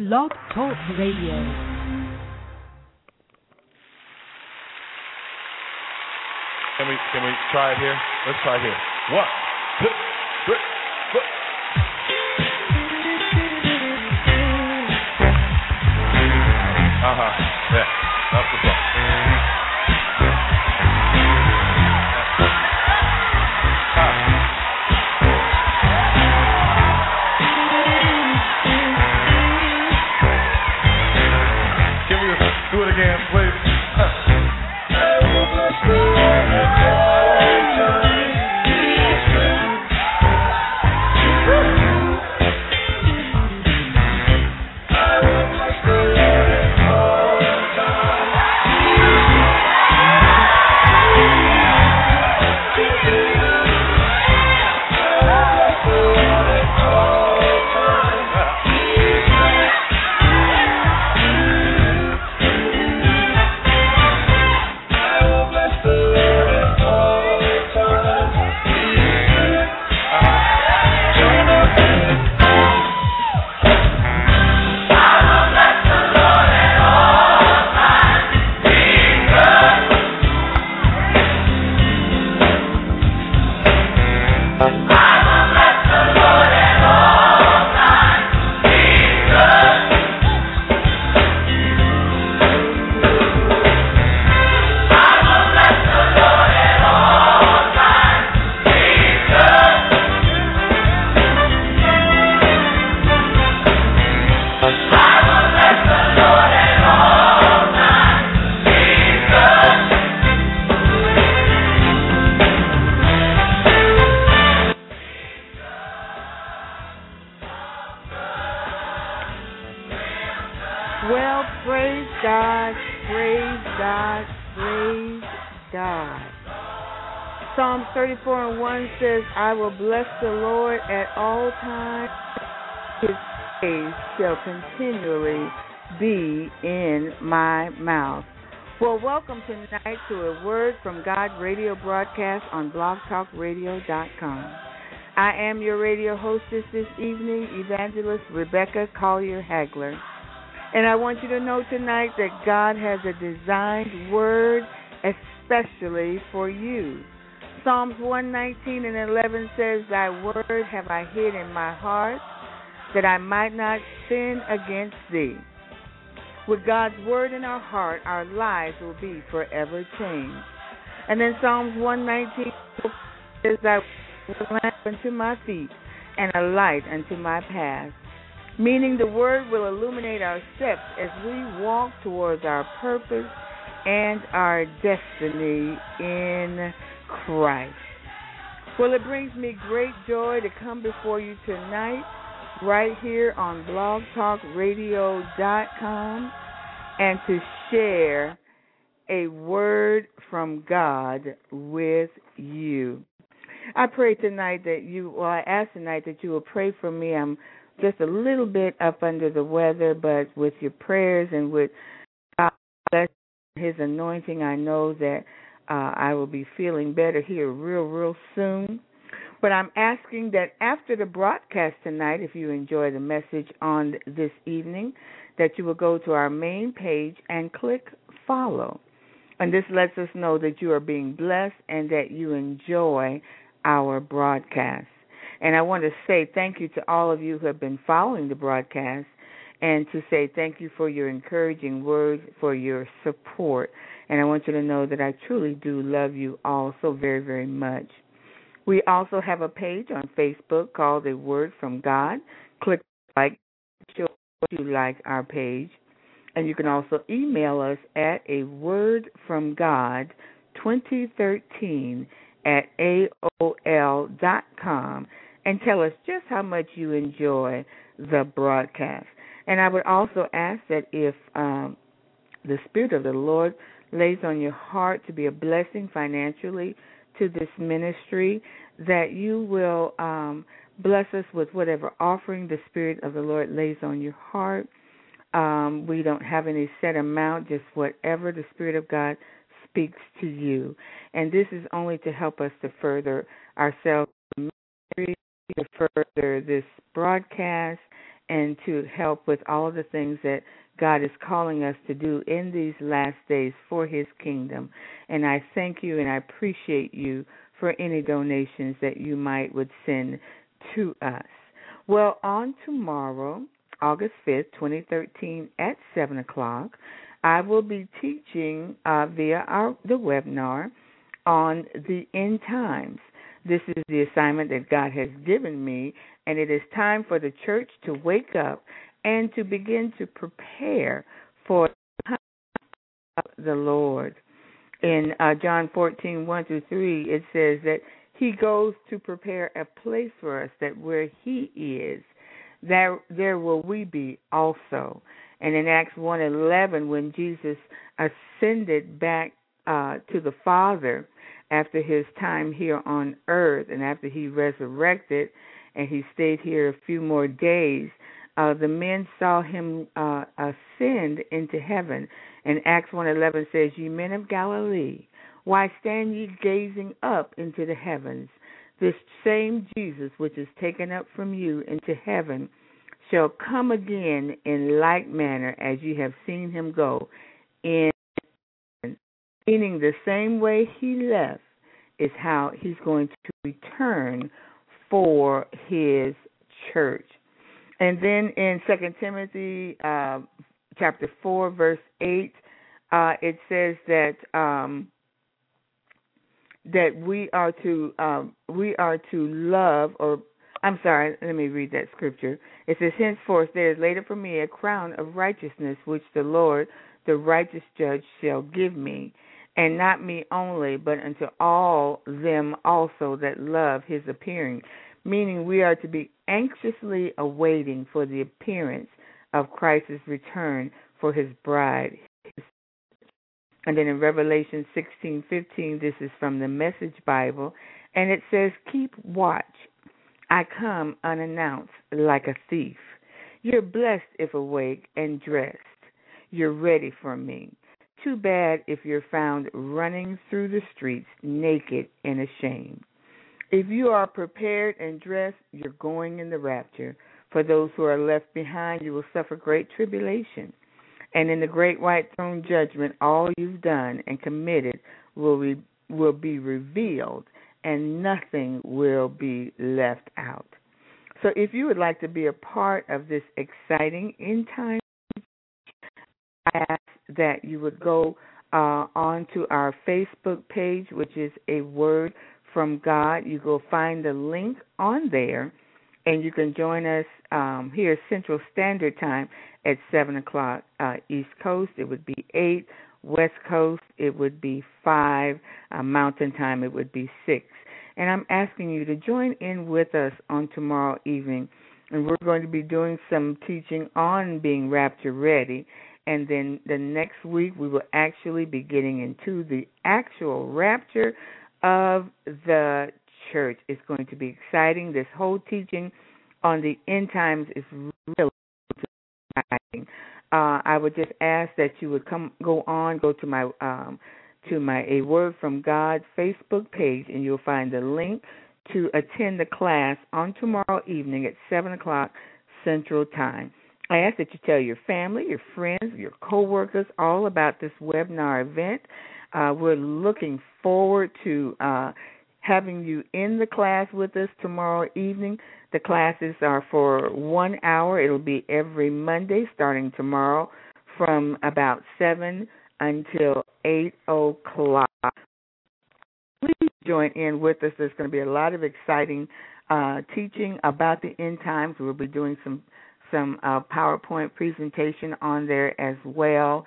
Blog Talk Radio. Can we can we try it here? Let's try it here. One, two, three, four. Uh huh. Yeah. That's the song. God radio broadcast on blogtalkradio.com. I am your radio hostess this evening, Evangelist Rebecca Collier Hagler. And I want you to know tonight that God has a designed word especially for you. Psalms 119 and 11 says, Thy word have I hid in my heart, that I might not sin against thee. With God's word in our heart, our lives will be forever changed. And then Psalms 119 says, that a lamp unto my feet and a light unto my path meaning the word will illuminate our steps as we walk towards our purpose and our destiny in Christ. Well, it brings me great joy to come before you tonight, right here on blogtalkradio.com, and to share a word from God with you. I pray tonight that you, well, I ask tonight that you will pray for me. I'm just a little bit up under the weather, but with your prayers and with God bless His anointing, I know that uh, I will be feeling better here real, real soon. But I'm asking that after the broadcast tonight, if you enjoy the message on this evening, that you will go to our main page and click follow. And this lets us know that you are being blessed and that you enjoy our broadcast. And I want to say thank you to all of you who have been following the broadcast and to say thank you for your encouraging words, for your support. And I want you to know that I truly do love you all so very, very much. We also have a page on Facebook called A Word from God. Click like, show you like our page. And you can also email us at a word from God 2013 at AOL dot com and tell us just how much you enjoy the broadcast. And I would also ask that if um, the Spirit of the Lord lays on your heart to be a blessing financially to this ministry, that you will um, bless us with whatever offering the Spirit of the Lord lays on your heart. Um, we don't have any set amount, just whatever the Spirit of God speaks to you. And this is only to help us to further ourselves to further this broadcast and to help with all of the things that God is calling us to do in these last days for His kingdom. And I thank you and I appreciate you for any donations that you might would send to us. Well, on tomorrow, August 5th, 2013, at 7 o'clock, I will be teaching uh, via our, the webinar on the end times. This is the assignment that God has given me, and it is time for the church to wake up and to begin to prepare for the Lord. In uh, John 14, 1 through 3, it says that He goes to prepare a place for us, that where He is, there, there will we be also. And in Acts 1:11, when Jesus ascended back uh, to the Father after his time here on earth, and after he resurrected, and he stayed here a few more days, uh, the men saw him uh, ascend into heaven. And Acts 1:11 says, "Ye men of Galilee, why stand ye gazing up into the heavens? This same Jesus which is taken up from you into heaven shall come again in like manner as you have seen him go in meaning the same way he left is how he's going to return for his church. And then in Second Timothy uh, chapter four, verse eight, uh, it says that um, that we are to um, we are to love or I'm sorry, let me read that scripture. It says, Henceforth there is laid up for me a crown of righteousness, which the Lord, the righteous judge, shall give me, and not me only, but unto all them also that love his appearing. Meaning we are to be anxiously awaiting for the appearance of Christ's return for his bride. And then in Revelation 16:15, this is from the Message Bible, and it says, "Keep watch I come unannounced like a thief. You're blessed if awake and dressed. You're ready for me. Too bad if you're found running through the streets naked and ashamed. If you are prepared and dressed, you're going in the rapture. For those who are left behind, you will suffer great tribulation. And in the great white throne judgment, all you've done and committed will, be will be revealed and nothing will be left out. So if you would like to be a part of this exciting end time, I ask that you would go uh, on to our Facebook page, which is a word from God. You go find the link on there, and you can join us um, here Central Standard Time at seven o'clock uh, East Coast. It would be eight West Coast, it would be 5. Uh, Mountain Time, it would be 6. And I'm asking you to join in with us on tomorrow evening. And we're going to be doing some teaching on being rapture ready. And then the next week, we will actually be getting into the actual rapture of the church. It's going to be exciting. This whole teaching on the end times is really exciting uh, I would just ask that you would come go on, go to my um, to my A Word from God Facebook page, and you'll find the link to attend the class on tomorrow evening at seven o'clock Central Time. I ask that you tell your family, your friends, your coworkers all about this webinar event. Uh, we're looking forward to uh, having you in the class with us tomorrow evening. The classes are for one hour. It'll be every Monday starting tomorrow from about 7 until 8 o'clock. Please join in with us. There's going to be a lot of exciting uh, teaching about the end times. We'll be doing some some uh, PowerPoint presentation on there as well.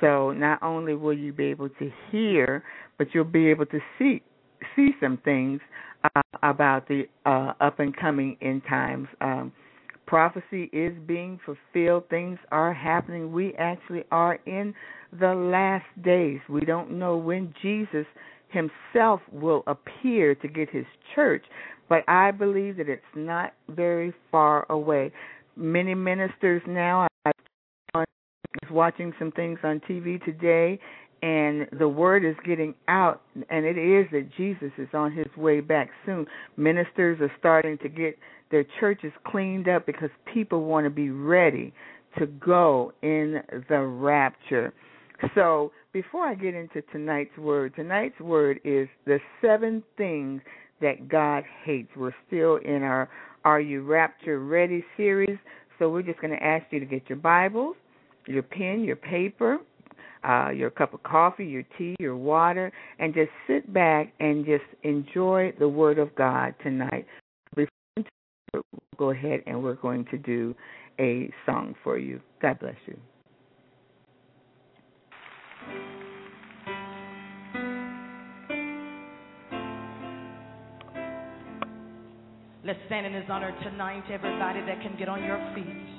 So not only will you be able to hear, but you'll be able to see see some things uh, about the uh, up and coming end times. Um, prophecy is being fulfilled. Things are happening. We actually are in the last days. We don't know when Jesus himself will appear to get his church, but I believe that it's not very far away. Many ministers now, I was watching some things on TV today, and the word is getting out and it is that Jesus is on his way back soon. Ministers are starting to get their churches cleaned up because people want to be ready to go in the rapture. So, before I get into tonight's word, tonight's word is the seven things that God hates. We're still in our Are You Rapture Ready series. So, we're just going to ask you to get your Bibles, your pen, your paper, uh, your cup of coffee, your tea, your water, and just sit back and just enjoy the Word of God tonight. Before we go ahead and we're going to do a song for you. God bless you. Let's stand in his honor tonight, everybody that can get on your feet.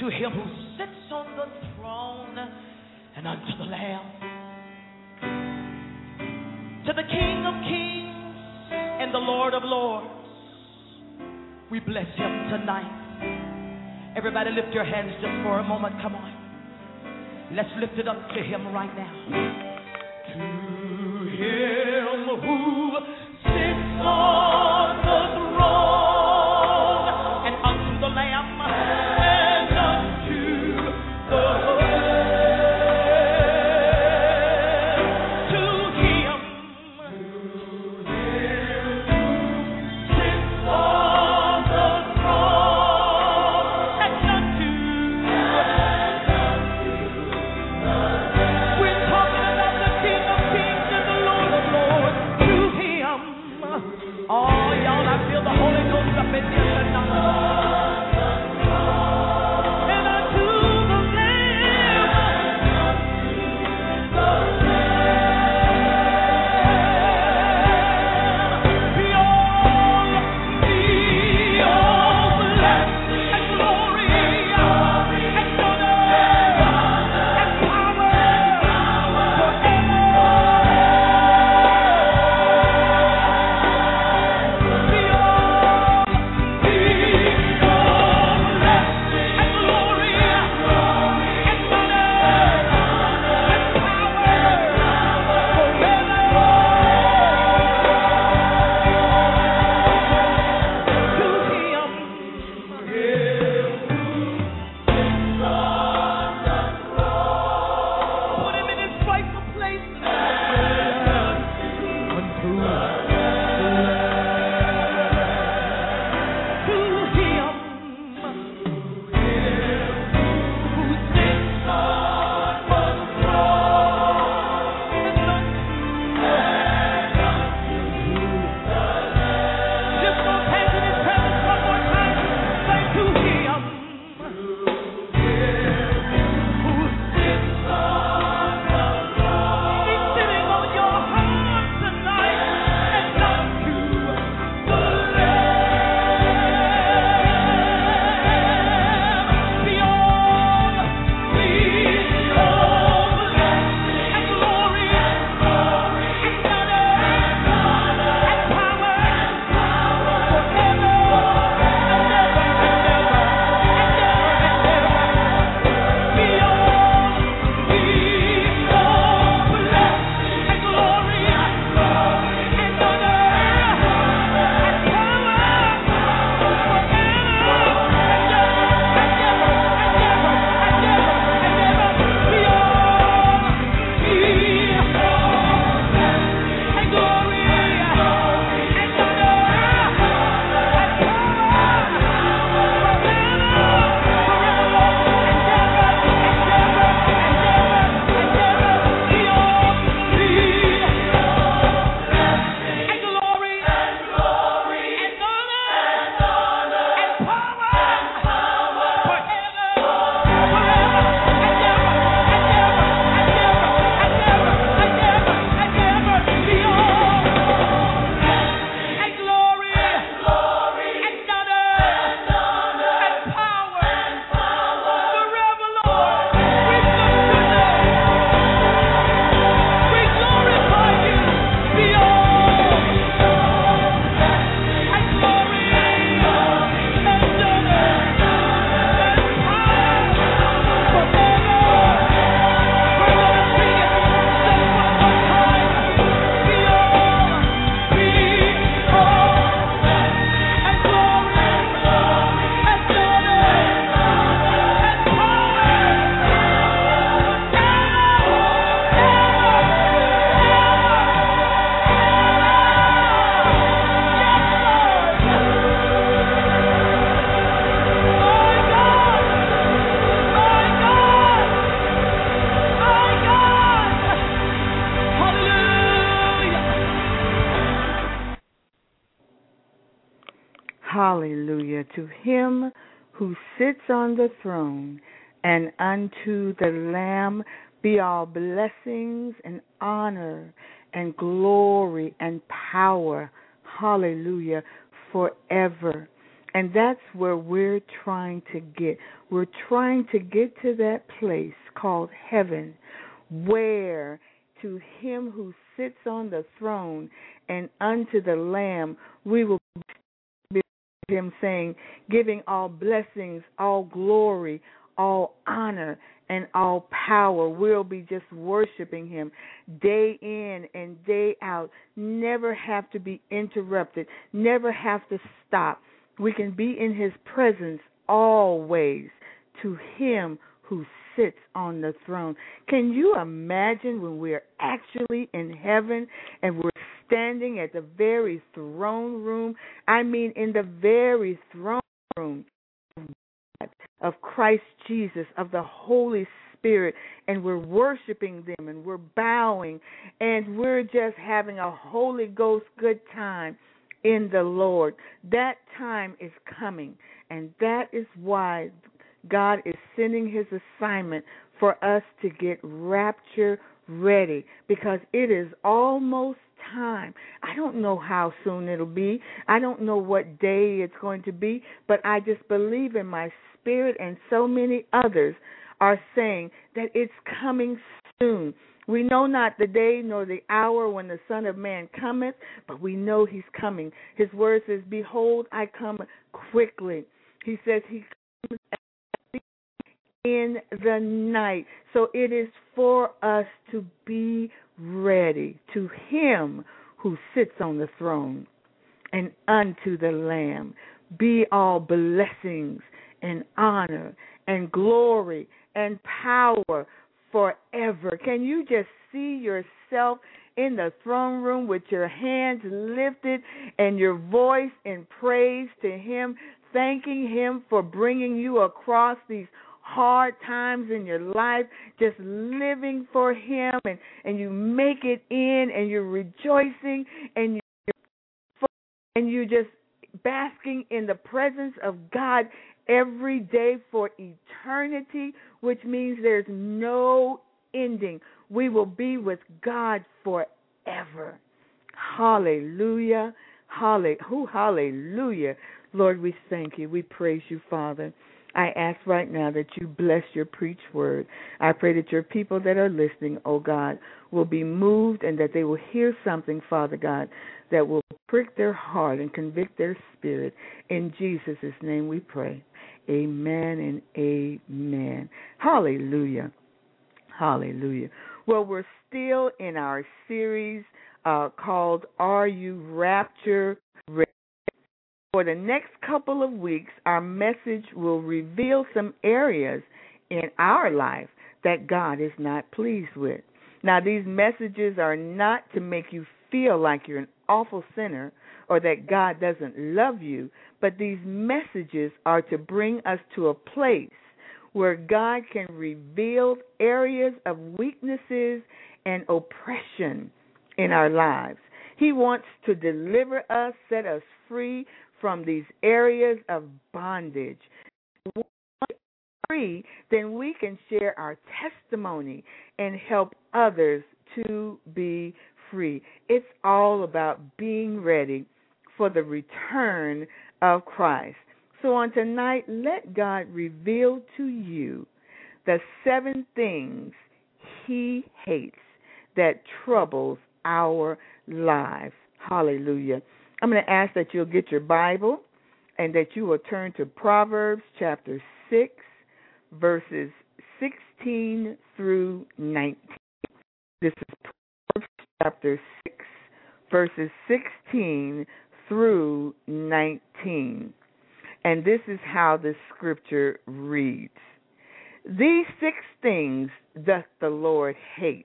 To him who sits on the throne and unto the Lamb. To the King of kings and the Lord of lords. We bless him tonight. Everybody lift your hands just for a moment. Come on. Let's lift it up to him right now. To him who sits on the throne and unto the Lamb be all blessings and honor and glory and power. Hallelujah. Forever. And that's where we're trying to get. We're trying to get to that place called heaven where to him who sits on the throne and unto the Lamb we will him saying, giving all blessings, all glory, all honor, and all power. We'll be just worshiping him day in and day out. Never have to be interrupted, never have to stop. We can be in his presence always to him who sits on the throne. Can you imagine when we're actually in heaven and we're standing at the very throne room? I mean, in the very throne room of Christ Jesus, of the Holy Spirit, and we're worshiping them and we're bowing and we're just having a Holy Ghost good time in the Lord. That time is coming, and that is why God is sending his assignment for us to get rapture ready because it is almost time. I don't know how soon it'll be. I don't know what day it's going to be, but I just believe in my spirit and so many others are saying that it's coming soon. We know not the day nor the hour when the Son of Man cometh, but we know he's coming. His word says, Behold, I come quickly. He says he comes in the night. So it is for us to be ready to him who sits on the throne and unto the Lamb. Be all blessings and honor and glory and power forever. Can you just see yourself in the throne room with your hands lifted and your voice in praise to Him, thanking Him for bringing you across these hard times in your life, just living for Him, and, and you make it in, and you're rejoicing, and you're, and you're just basking in the presence of God every day for eternity, which means there's no ending. We will be with God forever. Hallelujah. Hallelujah. Hallelujah. Lord, we thank you. We praise you, Father. I ask right now that you bless your preach word. I pray that your people that are listening, oh God, will be moved and that they will hear something, Father God, that will prick their heart and convict their spirit. In Jesus' name we pray. Amen and amen. Hallelujah. Hallelujah. Well, we're still in our series uh, called Are You Rapture Ready? For the next couple of weeks, our message will reveal some areas in our life that God is not pleased with. Now, these messages are not to make you feel like you're an awful sinner or that God doesn't love you, but these messages are to bring us to a place where God can reveal areas of weaknesses and oppression in our lives. He wants to deliver us, set us free from these areas of bondage. Free, then we can share our testimony and help others to be free. It's all about being ready for the return of Christ. So on tonight, let God reveal to you the seven things he hates that troubles our lives. Hallelujah. I'm going to ask that you'll get your Bible and that you will turn to Proverbs chapter 6, verses 16 through 19. This is Proverbs chapter 6, verses 16 through 19. And this is how the scripture reads These six things doth the Lord hate.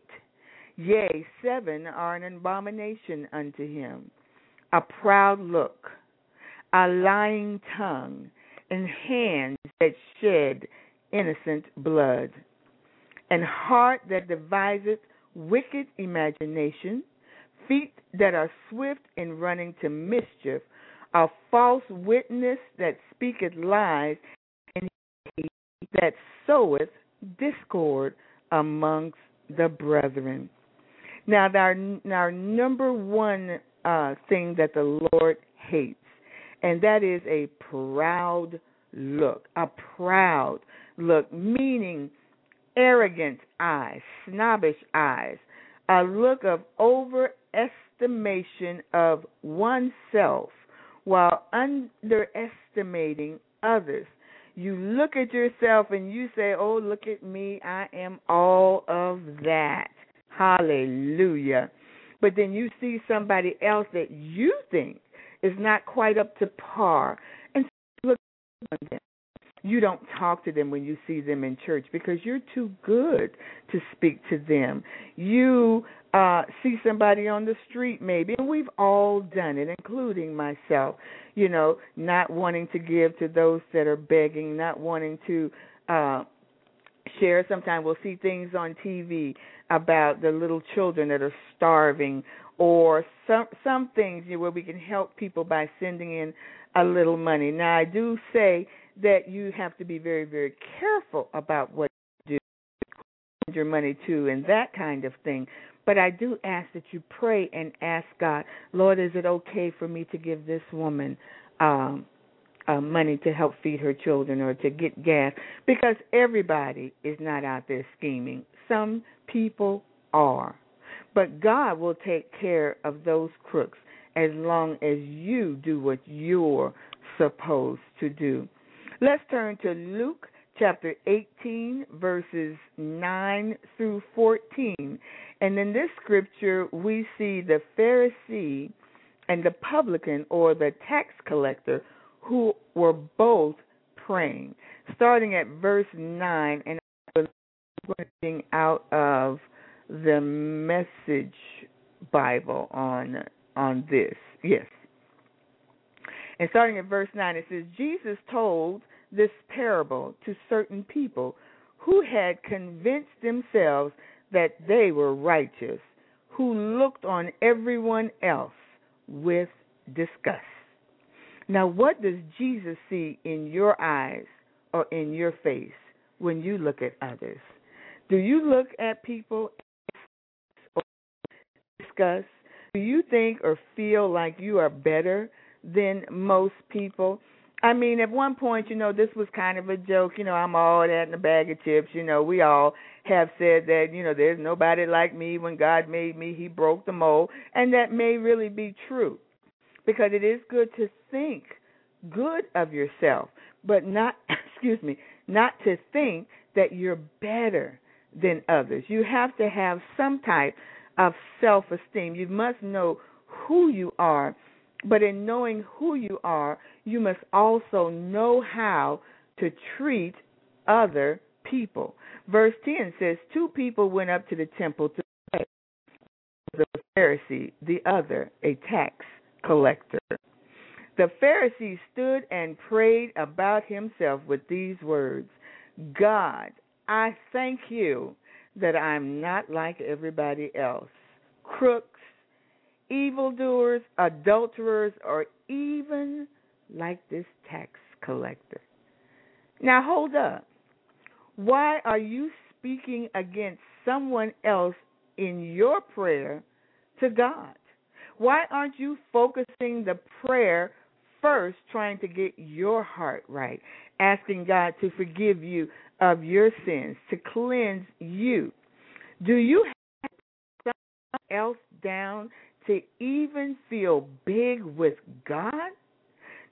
Yea, seven are an abomination unto him a proud look, a lying tongue, and hands that shed innocent blood, and heart that deviseth wicked imagination, feet that are swift in running to mischief, a false witness that speaketh lies, and he that soweth discord amongst the brethren. Now, our, our number one uh, thing that the Lord hates, and that is a proud look. A proud look, meaning arrogant eyes, snobbish eyes, a look of overestimation of oneself while underestimating others. You look at yourself and you say, Oh, look at me, I am all of that. Hallelujah. But then you see somebody else that you think is not quite up to par and look at them. You don't talk to them when you see them in church because you're too good to speak to them. You uh see somebody on the street maybe and we've all done it including myself you know not wanting to give to those that are begging not wanting to uh share sometimes we'll see things on TV about the little children that are starving or some some things you know, where we can help people by sending in a little money now I do say that you have to be very very careful about what you do your money to and that kind of thing but I do ask that you pray and ask God, Lord, is it okay for me to give this woman um, uh, money to help feed her children or to get gas? Because everybody is not out there scheming. Some people are. But God will take care of those crooks as long as you do what you're supposed to do. Let's turn to Luke chapter 18, verses 9 through 14. And in this scripture, we see the Pharisee and the publican or the tax collector who were both praying. Starting at verse 9, and Going out of the message Bible on on this. Yes. And starting at verse 9, it says, Jesus told this parable to certain people who had convinced themselves that they were righteous, who looked on everyone else with disgust. Now, what does Jesus see in your eyes or in your face when you look at others? Do you look at people or discuss? Do you think or feel like you are better than most people? I mean, at one point, you know, this was kind of a joke. You know, I'm all that in a bag of chips. You know, we all have said that, you know, there's nobody like me. When God made me, He broke the mold. And that may really be true because it is good to think good of yourself, but not, excuse me, not to think that you're better than others. You have to have some type of self esteem. You must know who you are but in knowing who you are, you must also know how to treat other people. Verse 10 says, Two people went up to the temple to pray. The Pharisee, the other, a tax collector. The Pharisee stood and prayed about himself with these words God, I thank you that I'm not like everybody else. Crooks, evildoers, adulterers, or even like this tax collector. Now, hold up. Why are you speaking against someone else in your prayer to God? Why aren't you focusing the prayer first, trying to get your heart right, asking God to forgive you of your sins, to cleanse you? Do you have someone else down to even feel big with God?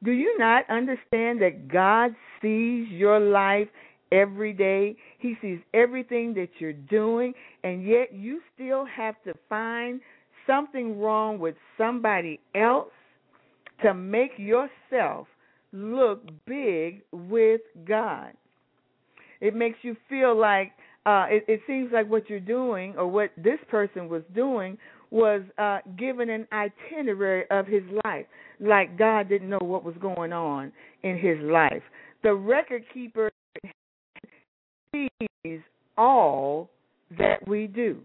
Do you not understand that God sees your life every day? He sees everything that you're doing, and yet you still have to find something wrong with somebody else to make yourself look big with God. It makes you feel like uh, it, it seems like what you're doing or what this person was doing was uh, given an itinerary of his life, like God didn't know what was going on in his life. The record keeper sees all that we do.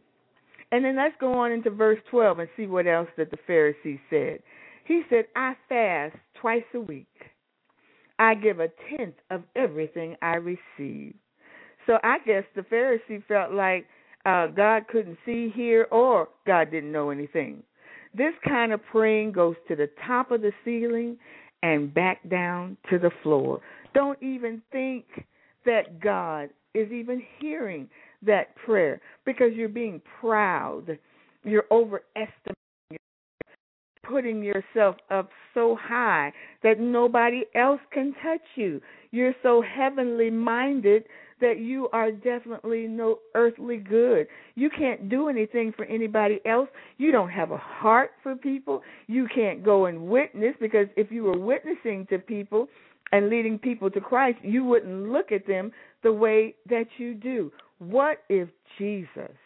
And then let's go on into verse 12 and see what else that the Pharisee said. He said, I fast twice a week. I give a tenth of everything I receive. So I guess the Pharisee felt like uh, God couldn't see, hear, or God didn't know anything. This kind of praying goes to the top of the ceiling and back down to the floor. Don't even think that God is even hearing that prayer because you're being proud. You're overestimating, putting yourself up so high that nobody else can touch you. You're so heavenly minded that you are definitely no earthly good. You can't do anything for anybody else. You don't have a heart for people. You can't go and witness because if you were witnessing to people and leading people to Christ, you wouldn't look at them the way that you do. What if Jesus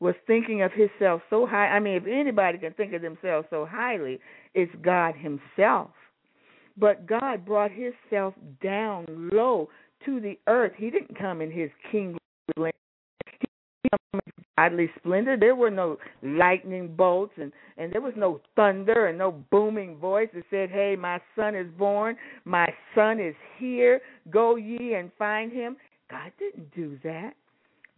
was thinking of himself so high? I mean, if anybody can think of themselves so highly, it's God himself. But God brought himself down low to the earth. He didn't come in his kingly splendor. He came in godly splendor. There were no lightning bolts and and there was no thunder and no booming voice that said, "Hey, my son is born. My son is here. Go ye and find him." God didn't do that.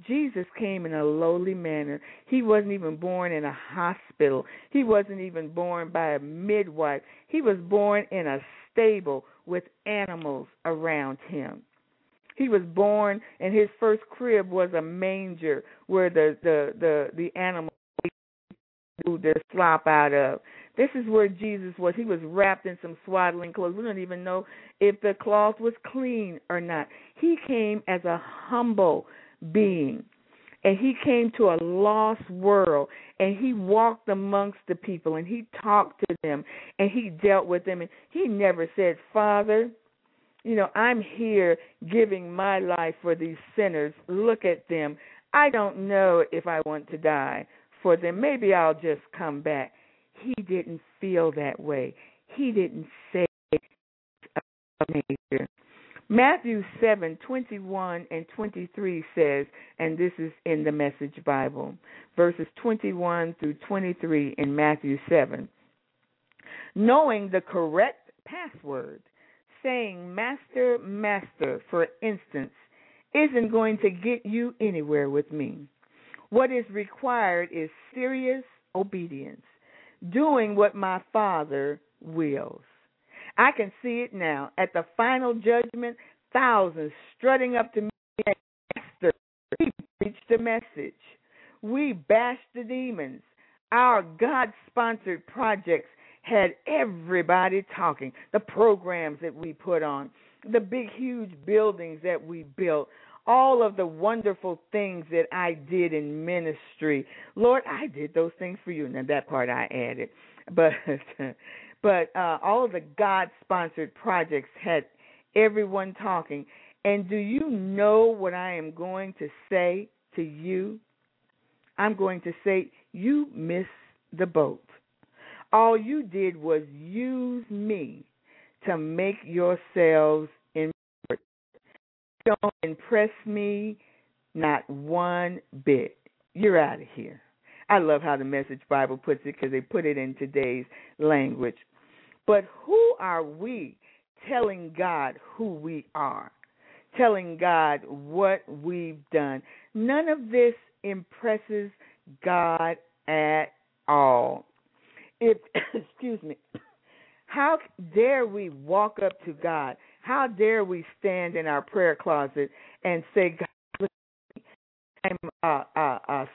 Jesus came in a lowly manner. He wasn't even born in a hospital. He wasn't even born by a midwife. He was born in a stable with animals around him. He was born, and his first crib was a manger where the the the the animals do their slop out of. This is where Jesus was. He was wrapped in some swaddling clothes. We don't even know if the cloth was clean or not. He came as a humble being. And he came to a lost world and he walked amongst the people and he talked to them and he dealt with them and he never said, Father, you know, I'm here giving my life for these sinners. Look at them. I don't know if I want to die for them. Maybe I'll just come back. He didn't feel that way. He didn't say nature. Matthew 7 21 and 23 says, and this is in the Message Bible, verses 21 through 23 in Matthew 7. Knowing the correct password saying master, master, for instance, isn't going to get you anywhere with me. What is required is serious obedience, doing what my Father wills. I can see it now. At the final judgment, thousands strutting up to me and Master, we preached the message. We bashed the demons. Our God sponsored projects had everybody talking. The programs that we put on, the big, huge buildings that we built, all of the wonderful things that I did in ministry. Lord, I did those things for you. Now that part I added, but but uh, all of the God-sponsored projects had everyone talking. And do you know what I am going to say to you? I'm going to say you missed the boat. All you did was use me to make yourselves important. Don't impress me not one bit. You're out of here. I love how the Message Bible puts it because they put it in today's language. But who are we telling God who we are? Telling God what we've done. None of this impresses God at all if excuse me how dare we walk up to god how dare we stand in our prayer closet and say god i'm a a, a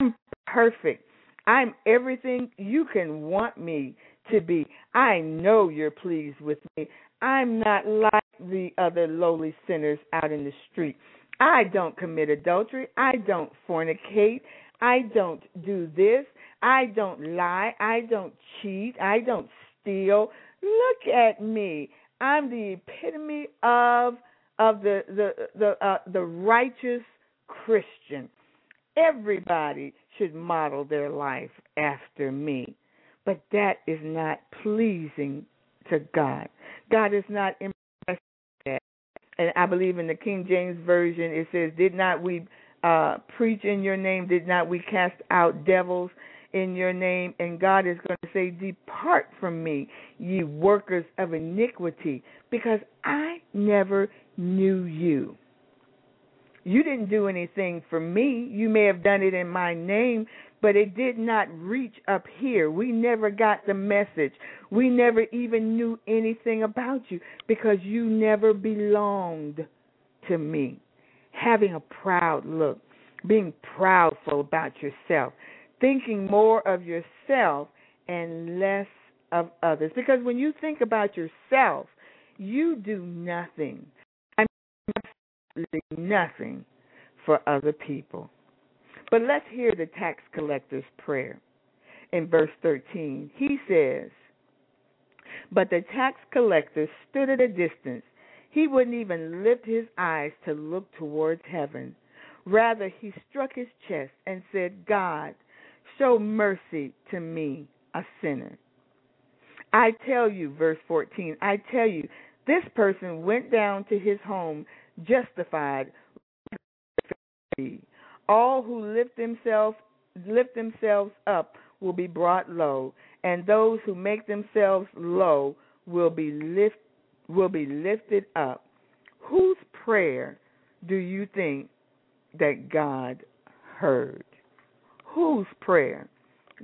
i'm perfect i'm everything you can want me to be i know you're pleased with me i'm not like the other lowly sinners out in the street i don't commit adultery i don't fornicate I don't do this. I don't lie. I don't cheat. I don't steal. Look at me. I'm the epitome of of the the the uh, the righteous Christian. Everybody should model their life after me. But that is not pleasing to God. God is not impressed with that. And I believe in the King James Version it says, Did not we uh, preach in your name? Did not we cast out devils? in your name, and God is going to say, Depart from me, ye workers of iniquity, because I never knew you. You didn't do anything for me. You may have done it in my name, but it did not reach up here. We never got the message. We never even knew anything about you because you never belonged to me. Having a proud look, being proudful about yourself, thinking more of yourself and less of others. Because when you think about yourself, you do nothing. I mean, absolutely nothing for other people. But let's hear the tax collector's prayer in verse 13. He says, But the tax collector stood at a distance. He wouldn't even lift his eyes to look towards heaven. Rather, he struck his chest and said, God, show mercy to me, a sinner. I tell you, verse 14, I tell you, this person went down to his home justified. All who lift themselves lift themselves up will be brought low, and those who make themselves low will be lift will be lifted up. Whose prayer do you think that God heard? Whose prayer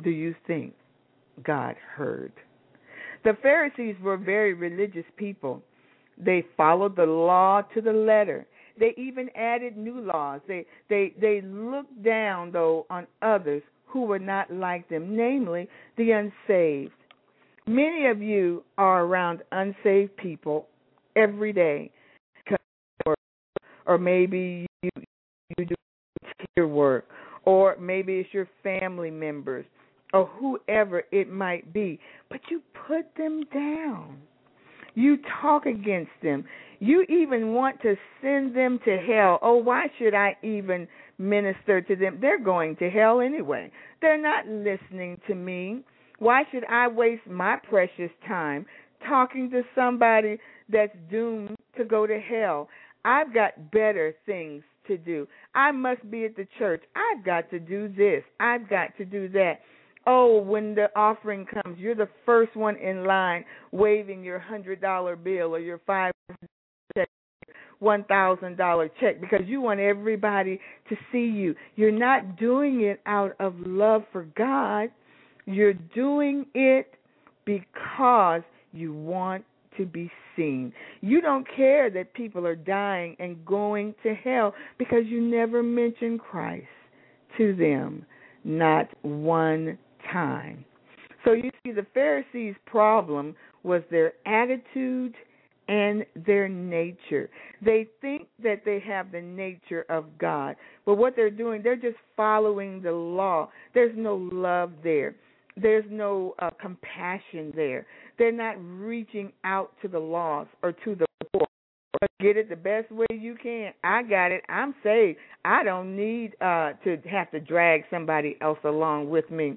do you think God heard? The Pharisees were very religious people. They followed the law to the letter. They even added new laws. They they they looked down though on others who were not like them, namely the unsaved. Many of you are around unsaved people every day, or, or maybe you you do your work, or maybe it's your family members, or whoever it might be, but you put them down. You talk against them. You even want to send them to hell. Oh, why should I even minister to them? They're going to hell anyway. They're not listening to me. Why should I waste my precious time talking to somebody that's doomed to go to hell? I've got better things to do. I must be at the church. I've got to do this. I've got to do that. Oh, when the offering comes, you're the first one in line waving your hundred dollar bill or your five check, one thousand dollar check because you want everybody to see you. You're not doing it out of love for God. You're doing it because you want to be seen. You don't care that people are dying and going to hell because you never mention Christ to them. Not one time. So you see, the Pharisees' problem was their attitude and their nature. They think that they have the nature of God, but what they're doing, they're just following the law. There's no love there. There's no uh, compassion there. They're not reaching out to the lost or to the poor. Get it the best way you can. I got it. I'm saved. I don't need uh to have to drag somebody else along with me.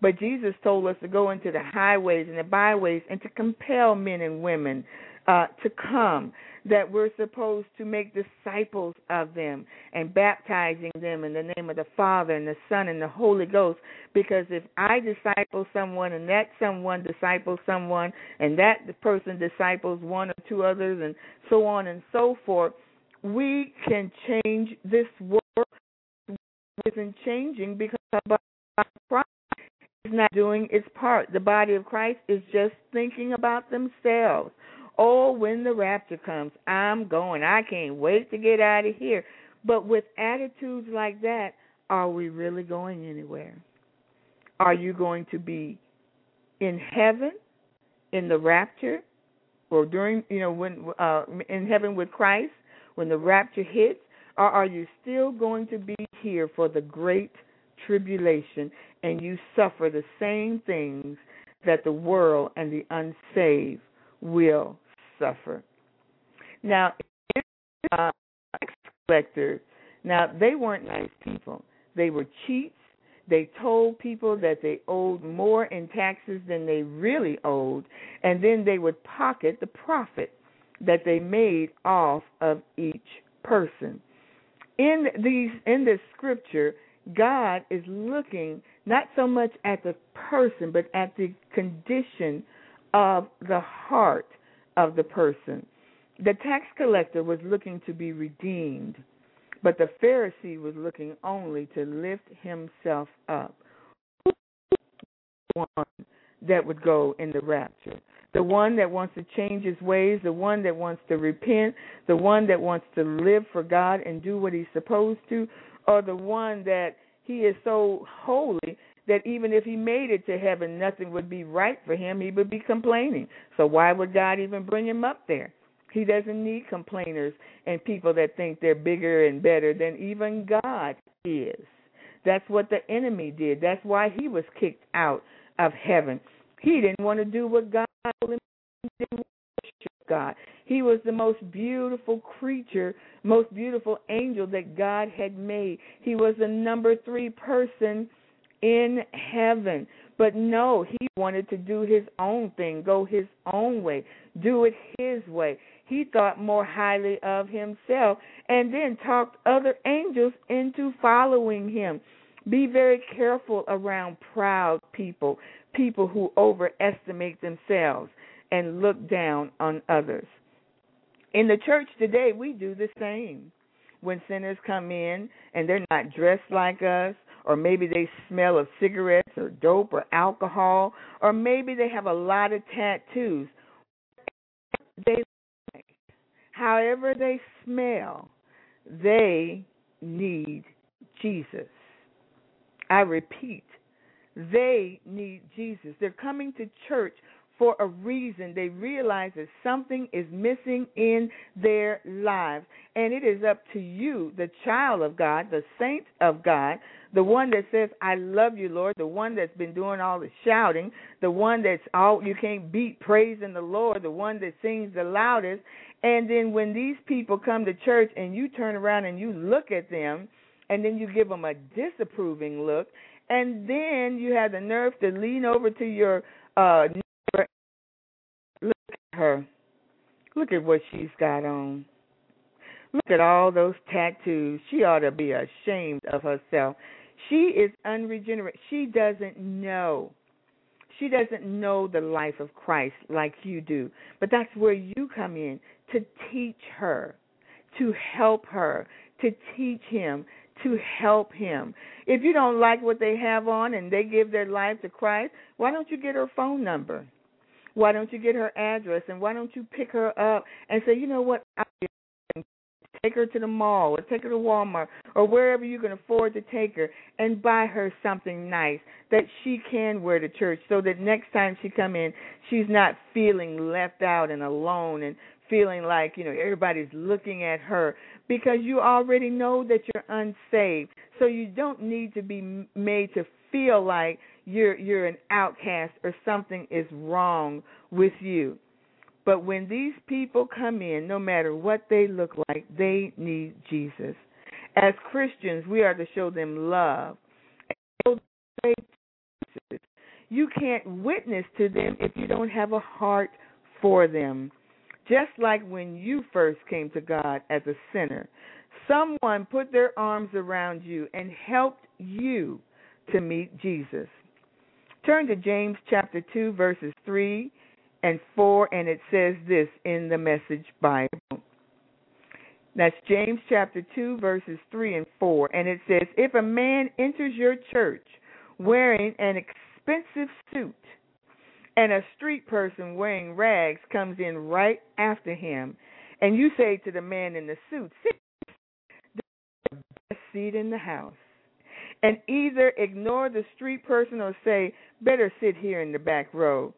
But Jesus told us to go into the highways and the byways and to compel men and women uh, to come, that we're supposed to make disciples of them and baptizing them in the name of the Father and the Son and the Holy Ghost. Because if I disciple someone and that someone disciples someone and that person disciples one or two others and so on and so forth, we can change this world isn't changing because of Christ is not doing its part. The body of Christ is just thinking about themselves. Oh, when the rapture comes, I'm going. I can't wait to get out of here. But with attitudes like that, are we really going anywhere? Are you going to be in heaven in the rapture or during, you know, when uh in heaven with Christ when the rapture hits, or are you still going to be here for the great tribulation and you suffer the same things that the world and the unsaved will suffer. Now, tax collectors, now they weren't nice people. They were cheats. They told people that they owed more in taxes than they really owed, and then they would pocket the profit that they made off of each person. In these in this scripture, God is looking not so much at the person, but at the condition of the heart of the person. The tax collector was looking to be redeemed, but the Pharisee was looking only to lift himself up. One that would go in the rapture. The one that wants to change his ways, the one that wants to repent, the one that wants to live for God and do what he's supposed to, or the one that he is so holy that even if he made it to heaven, nothing would be right for him. He would be complaining. So why would God even bring him up there? He doesn't need complainers and people that think they're bigger and better than even God is. That's what the enemy did. That's why he was kicked out of heaven. He didn't want to do what God told him to do. God. He was the most beautiful creature, most beautiful angel that God had made. He was the number three person in heaven. But no, he wanted to do his own thing, go his own way, do it his way. He thought more highly of himself and then talked other angels into following him. Be very careful around proud people, people who overestimate themselves and look down on others. In the church today, we do the same. When sinners come in and they're not dressed like us, or maybe they smell of cigarettes or dope or alcohol, or maybe they have a lot of tattoos. They however they smell, they need Jesus. I repeat, they need Jesus. They're coming to church for a reason. They realize that something is missing in their lives. And it is up to you, the child of God, the saint of God, the one that says, I love you, Lord, the one that's been doing all the shouting, the one that's all you can't beat praising the Lord, the one that sings the loudest. And then when these people come to church and you turn around and you look at them, and then you give them a disapproving look, and then you have the nerve to lean over to your uh Look at her. Look at what she's got on. Look at all those tattoos. She ought to be ashamed of herself. She is unregenerate. She doesn't know. She doesn't know the life of Christ like you do. But that's where you come in to teach her, to help her, to teach him, to help him. If you don't like what they have on and they give their life to Christ, why don't you get her phone number? Why don't you get her address and why don't you pick her up and say, you know what, take her to the mall or take her to Walmart or wherever you can afford to take her and buy her something nice that she can wear to church so that next time she come in she's not feeling left out and alone and feeling like, you know, everybody's looking at her because you already know that you're unsaved. So you don't need to be made to feel like you're you're an outcast or something is wrong with you. But when these people come in, no matter what they look like, they need Jesus. As Christians, we are to show them love. You can't witness to them if you don't have a heart for them. Just like when you first came to God as a sinner, someone put their arms around you and helped you to meet Jesus. Turn to James chapter 2, verses 3 and 4, and it says this in the Message Bible. That's James chapter 2, verses 3 and 4. And it says, If a man enters your church wearing an expensive suit, and a street person wearing rags comes in right after him, and you say to the man in the suit, Sit the best seat in the house and either ignore the street person or say, better sit here in the back row.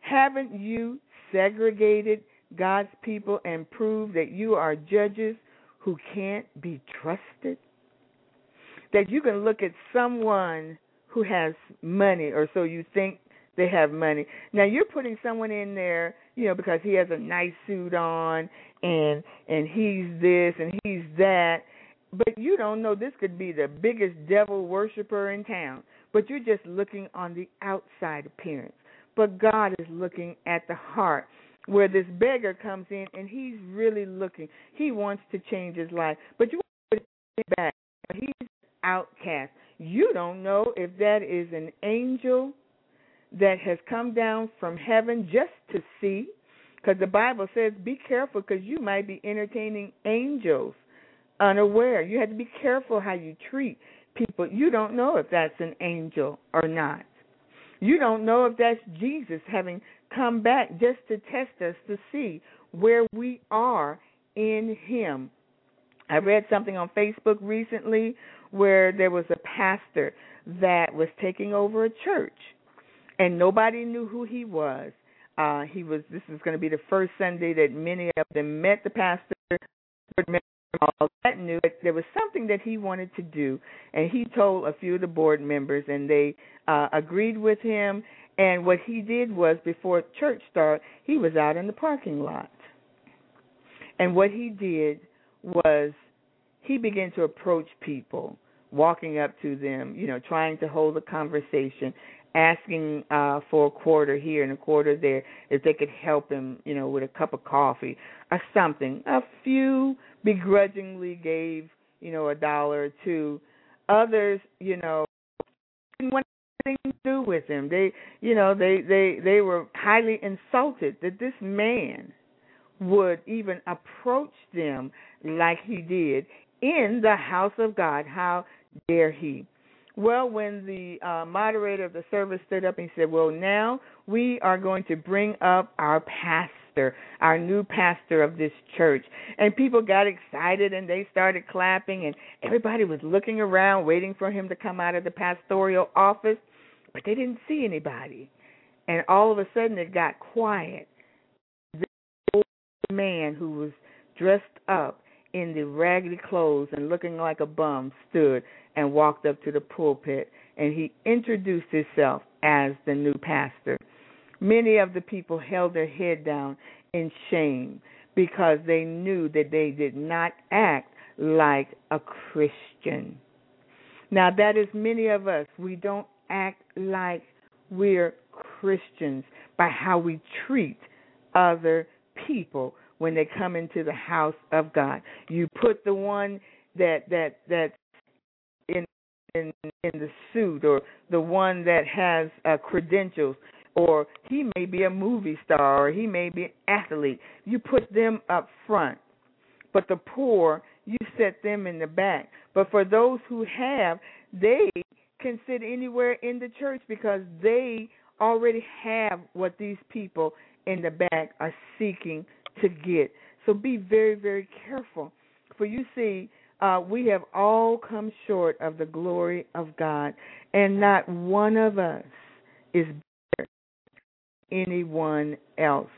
Haven't you segregated God's people and proved that you are judges who can't be trusted? That you can look at someone who has money, or so you think they have money. Now you're putting someone in there, you know, because he has a nice suit on and and he's this and he's that but you don't know this could be the biggest devil worshiper in town. But you're just looking on the outside appearance. But God is looking at the heart where this beggar comes in and he's really looking. He wants to change his life. But you want to put it back. He's outcast. You don't know if that is an angel that has come down from heaven just to see. Because the Bible says, be careful because you might be entertaining angels unaware. You have to be careful how you treat people. You don't know if that's an angel or not. You don't know if that's Jesus having come back just to test us to see where we are in Him. I read something on Facebook recently where there was a pastor that was taking over a church and nobody knew who he was. Uh he was this is going to be the first Sunday that many of them met the pastor all that knew that there was something that he wanted to do and he told a few of the board members and they uh agreed with him and what he did was before church started he was out in the parking lot. And what he did was he began to approach people walking up to them you know trying to hold a conversation asking uh for a quarter here and a quarter there if they could help him you know with a cup of coffee or something a few begrudgingly gave you know a dollar or two others you know didn't want anything to do with him they you know they they they were highly insulted that this man would even approach them like he did in the house of god. How dare he? Well, when the uh, moderator of the service stood up and said, Well, now we are going to bring up our pastor, our new pastor of this church. And people got excited and they started clapping, and everybody was looking around, waiting for him to come out of the pastoral office, but they didn't see anybody. And all of a sudden it got quiet. This old man who was dressed up in the raggedy clothes and looking like a bum stood and walked up to the pulpit and he introduced himself as the new pastor. Many of the people held their head down in shame because they knew that they did not act like a Christian. Now, that is many of us. We don't act like we're Christians by how we treat other people when they come into the house of God. You put the one that that that in in in the suit or the one that has uh, credentials or he may be a movie star or he may be an athlete. You put them up front. But the poor, you set them in the back. But for those who have, they can sit anywhere in the church because they already have what these people in the back are seeking to get. So be very, very careful. For you see, uh, we have all come short of the glory of God, and not one of us is anyone else.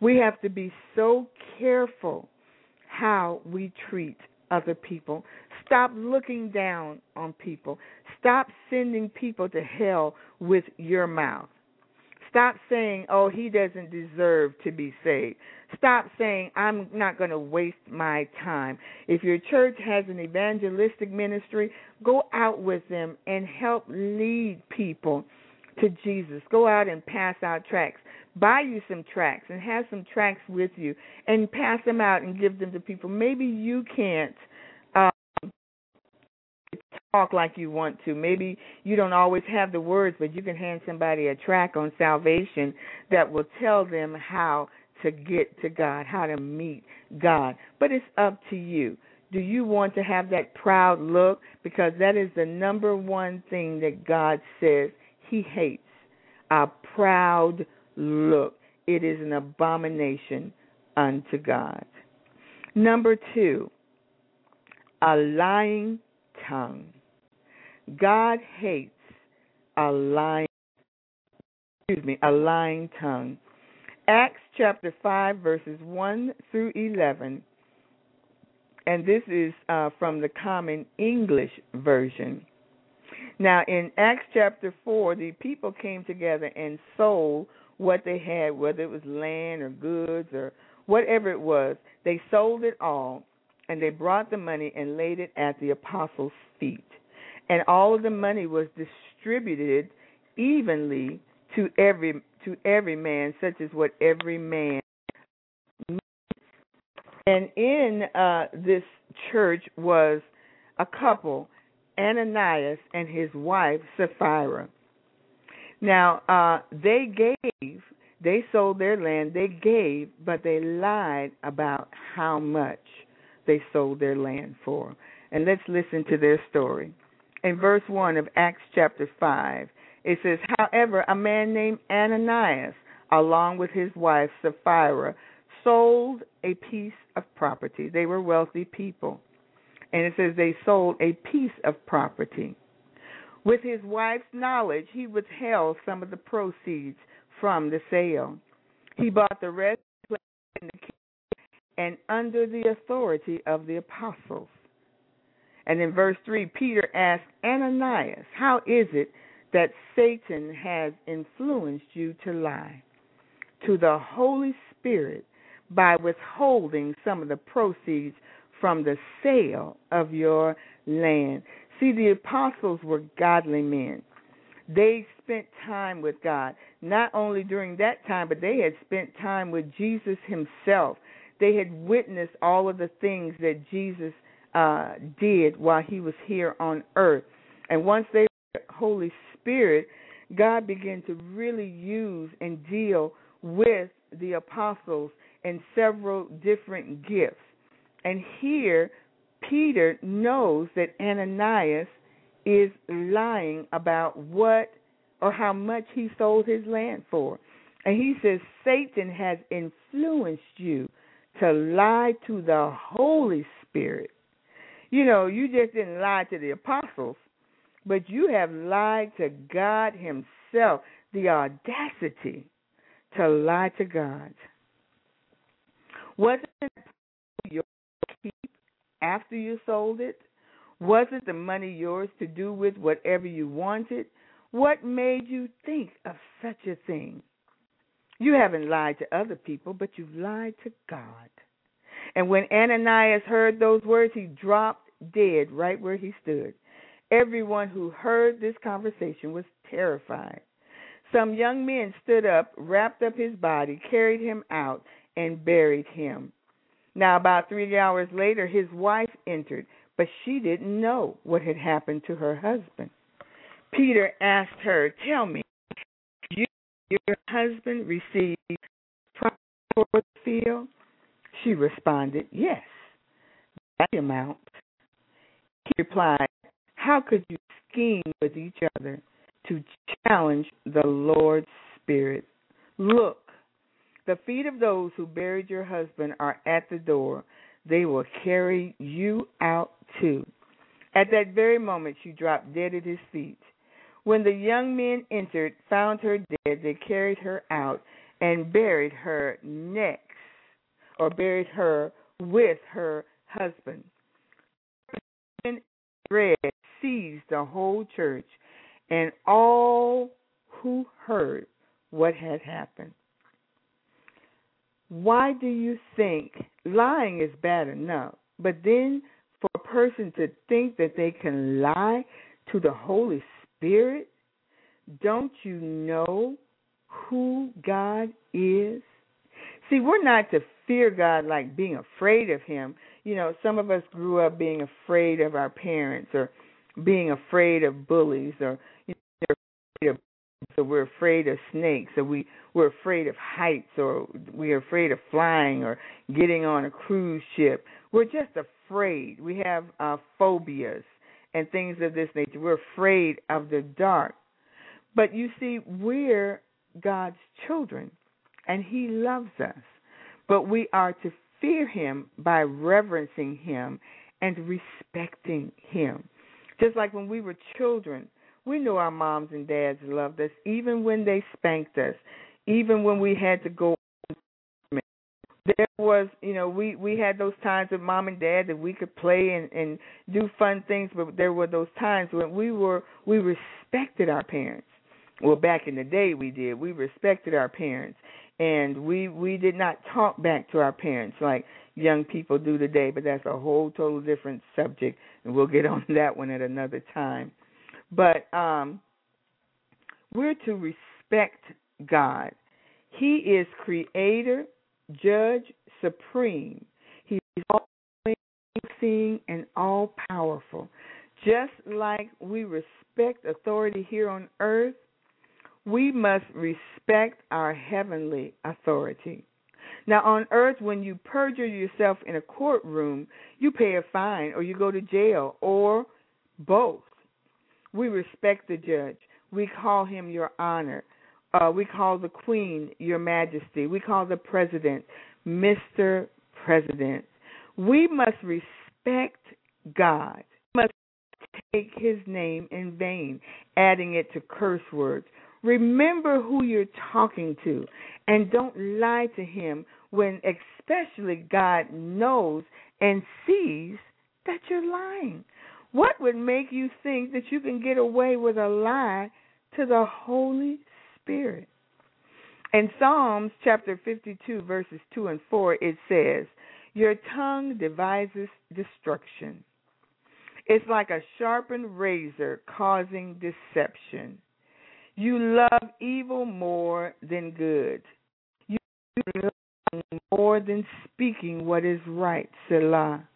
We have to be so careful how we treat other people. Stop looking down on people. Stop sending people to hell with your mouth. Stop saying, oh, he doesn't deserve to be saved. Stop saying, I'm not going to waste my time. If your church has an evangelistic ministry, go out with them and help lead people to Jesus. Go out and pass out tracts. Buy you some tracts and have some tracts with you and pass them out and give them to people. Maybe you can't um, talk like you want to. Maybe you don't always have the words, but you can hand somebody a track on salvation that will tell them how to get to God, how to meet God. But it's up to you. Do you want to have that proud look? Because that is the number one thing that God says He hates a proud look. It is an abomination unto God. Number two, a lying tongue. God hates a lying excuse me, a lying tongue. Acts chapter 5 verses 1 through 11 and this is uh, from the Common English version. Now, in Acts chapter 4, the people came together and sold what they had, whether it was land or goods or whatever it was. They sold it all, and they brought the money and laid it at the apostles' feet and all of the money was distributed evenly to every to every man, such as what every man. Needs. And in uh, this church was a couple, Ananias and his wife Sapphira. Now, uh, they gave, they sold their land, they gave, but they lied about how much they sold their land for. And let's listen to their story. In verse 1 of Acts chapter 5, it says, However, a man named Ananias, along with his wife Sapphira, sold a piece of property. They were wealthy people. And it says they sold a piece of property. With his wife's knowledge, he withheld some of the proceeds from the sale. He bought the rest and under the authority of the apostles. And in verse 3, Peter asked Ananias, How is it that Satan has influenced you to lie to the Holy Spirit by withholding some of the proceeds from the sale of your land? See, the apostles were godly men. They spent time with God, not only during that time, but they had spent time with Jesus himself. They had witnessed all of the things that Jesus uh, did while he was here on earth. And once they the Holy Spirit, God began to really use and deal with the apostles in several different gifts. And here, Peter knows that Ananias is lying about what or how much he sold his land for. And he says, Satan has influenced you to lie to the Holy Spirit you know, you just didn't lie to the apostles, but you have lied to God Himself. The audacity to lie to God. Wasn't after you sold it? Wasn't the money yours to do with whatever you wanted? What made you think of such a thing? You haven't lied to other people, but you've lied to God. And when Ananias heard those words, he dropped dead right where he stood. Everyone who heard this conversation was terrified. Some young men stood up, wrapped up his body, carried him out, and buried him. Now, about three hours later, his wife entered, but she didn't know what had happened to her husband. Peter asked her, Tell me, you your husband received for the field? She responded, Yes, that amount. He replied, How could you scheme with each other to challenge the Lord's Spirit? Look, the feet of those who buried your husband are at the door. They will carry you out too. At that very moment, she dropped dead at his feet. When the young men entered, found her dead, they carried her out and buried her next or buried her with her husband. Dread seized the whole church and all who heard what had happened. Why do you think lying is bad enough, but then for a person to think that they can lie to the Holy Spirit? Don't you know who God is? See, we're not to fear God like being afraid of Him. You know, some of us grew up being afraid of our parents or being afraid of bullies or you know, afraid of, so we're afraid of snakes or we we're afraid of heights or we're afraid of flying or getting on a cruise ship. We're just afraid. We have uh, phobias and things of this nature. We're afraid of the dark. But you see, we're God's children and He loves us. But we are to fear Him by reverencing Him and respecting Him. Just like when we were children, we knew our moms and dads loved us, even when they spanked us, even when we had to go. There was, you know, we we had those times with mom and dad that we could play and and do fun things, but there were those times when we were we respected our parents. Well, back in the day, we did. We respected our parents, and we we did not talk back to our parents like young people do today but that's a whole total different subject and we'll get on that one at another time but um we're to respect god he is creator judge supreme he's all seeing and all powerful Just like we respect authority here on earth, we must respect our heavenly authority. Now, on earth, when you perjure yourself in a courtroom, you pay a fine or you go to jail or both. We respect the judge. We call him your honor. Uh, we call the queen your majesty. We call the president Mr. President. We must respect God. We must take his name in vain, adding it to curse words. Remember who you're talking to and don't lie to him when especially God knows and sees that you're lying. What would make you think that you can get away with a lie to the Holy Spirit? In Psalms chapter 52, verses 2 and 4, it says, Your tongue devises destruction. It's like a sharpened razor causing deception. You love evil more than good. You love more than speaking what is right, Selah.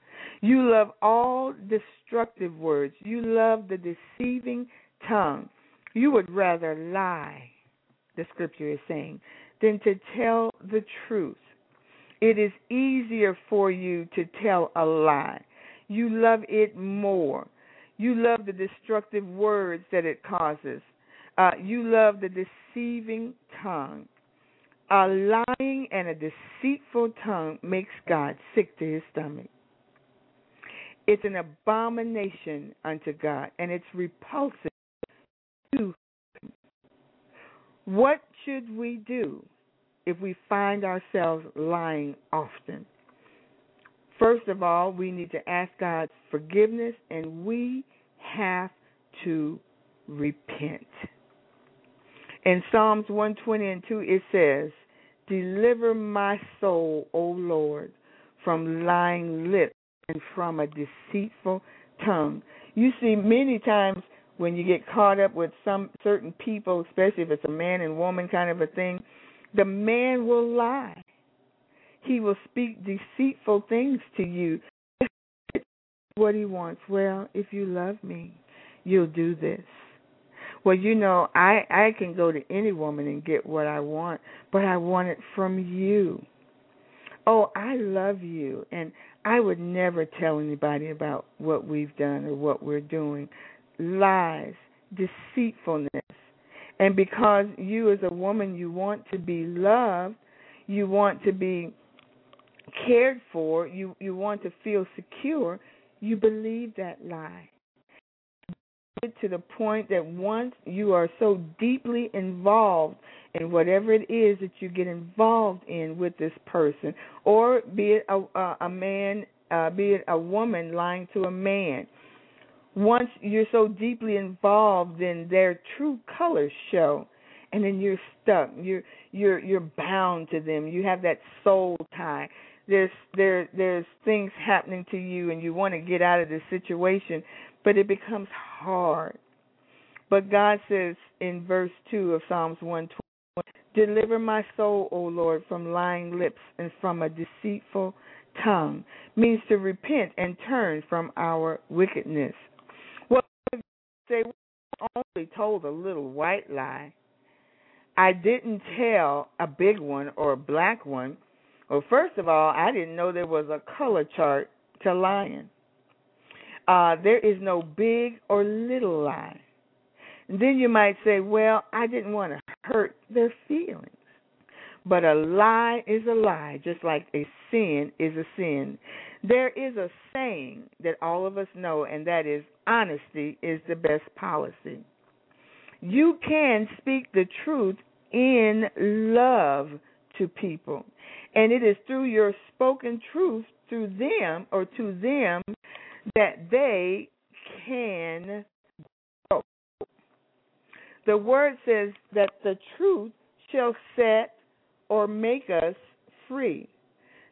You love all destructive words. You love the deceiving tongue. You would rather lie, the scripture is saying, than to tell the truth. It is easier for you to tell a lie. You love it more. You love the destructive words that it causes. Uh, you love the deceiving tongue. A lying and a deceitful tongue makes God sick to his stomach. It's an abomination unto God, and it's repulsive to him. What should we do if we find ourselves lying often? First of all, we need to ask God's forgiveness, and we have to repent. In Psalms 120 and 2, it says, Deliver my soul, O Lord, from lying lips and from a deceitful tongue. You see, many times when you get caught up with some certain people, especially if it's a man and woman kind of a thing, the man will lie. He will speak deceitful things to you. What he wants. Well, if you love me, you'll do this. Well, you know, I I can go to any woman and get what I want, but I want it from you. Oh, I love you and I would never tell anybody about what we've done or what we're doing. Lies, deceitfulness. And because you as a woman you want to be loved, you want to be cared for, you you want to feel secure, you believe that lie to the point that once you are so deeply involved in whatever it is that you get involved in with this person, or be it a, a, man, uh, be it a woman lying to a man, once you're so deeply involved, then their true colors show, and then you're stuck. You're you're you're bound to them. You have that soul tie. There's there there's things happening to you, and you want to get out of this situation, but it becomes hard. But God says in verse 2 of Psalms 120, Deliver my soul, O Lord, from lying lips and from a deceitful tongue, means to repent and turn from our wickedness. Well, I only told a little white lie. I didn't tell a big one or a black one. Well, first of all, I didn't know there was a color chart to lying. Uh, there is no big or little lie. And then you might say, well, I didn't want to hurt their feelings. But a lie is a lie, just like a sin is a sin. There is a saying that all of us know, and that is honesty is the best policy. You can speak the truth in love to people, and it is through your spoken truth through them or to them that they can. The word says that the truth shall set or make us free.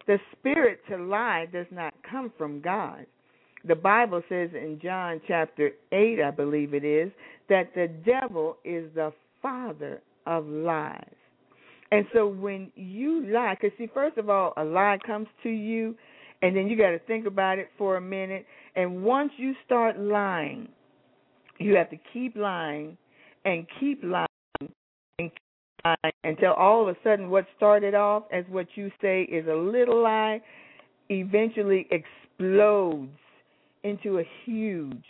The spirit to lie does not come from God. The Bible says in John chapter 8, I believe it is, that the devil is the father of lies. And so when you lie, because see, first of all, a lie comes to you and then you got to think about it for a minute. And once you start lying, you have to keep lying and keep lying and keep lying until all of a sudden what started off as what you say is a little lie eventually explodes into a huge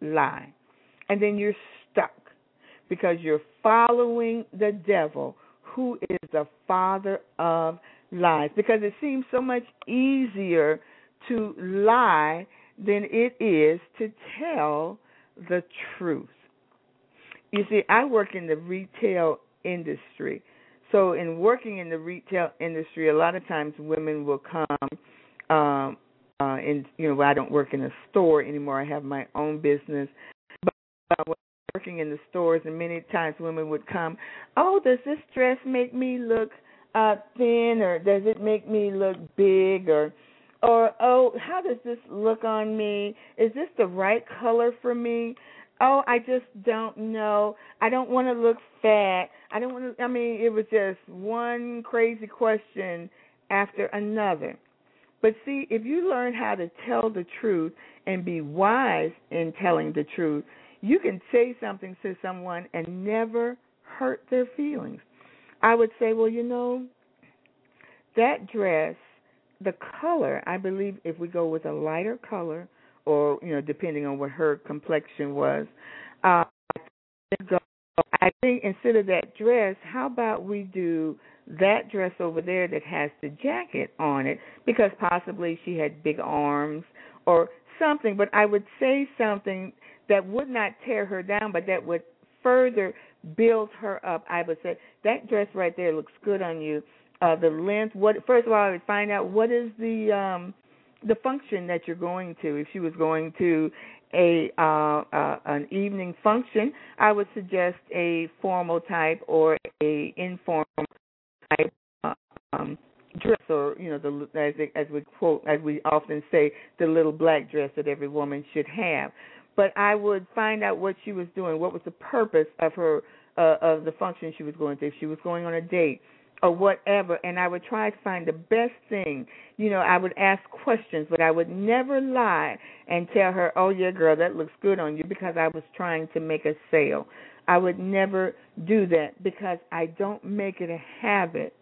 lie. And then you're stuck because you're following the devil, who is the father of lies. Because it seems so much easier to lie than it is to tell the truth. You see, I work in the retail industry. So, in working in the retail industry, a lot of times women will come um, uh, in you know I don't work in a store anymore. I have my own business. But uh, when working in the stores, and many times women would come, oh, does this dress make me look uh thin, or does it make me look big, or or oh, how does this look on me? Is this the right color for me? Oh, I just don't know. I don't want to look fat. I don't want to. I mean, it was just one crazy question after another. But see, if you learn how to tell the truth and be wise in telling the truth, you can say something to someone and never hurt their feelings. I would say, well, you know, that dress, the color, I believe if we go with a lighter color, or, you know, depending on what her complexion was, uh, I think instead of that dress, how about we do that dress over there that has the jacket on it because possibly she had big arms or something, but I would say something that would not tear her down, but that would further build her up. I would say that dress right there looks good on you. Uh the length, what first of all I would find out what is the um the function that you're going to. If she was going to a uh, uh an evening function, I would suggest a formal type or a informal type uh, um, dress, or you know, the as as we quote, as we often say, the little black dress that every woman should have. But I would find out what she was doing, what was the purpose of her uh, of the function she was going to. If she was going on a date or whatever, and I would try to find the best thing. You know, I would ask questions, but I would never lie and tell her, "Oh yeah, girl, that looks good on you," because I was trying to make a sale. I would never do that because I don't make it a habit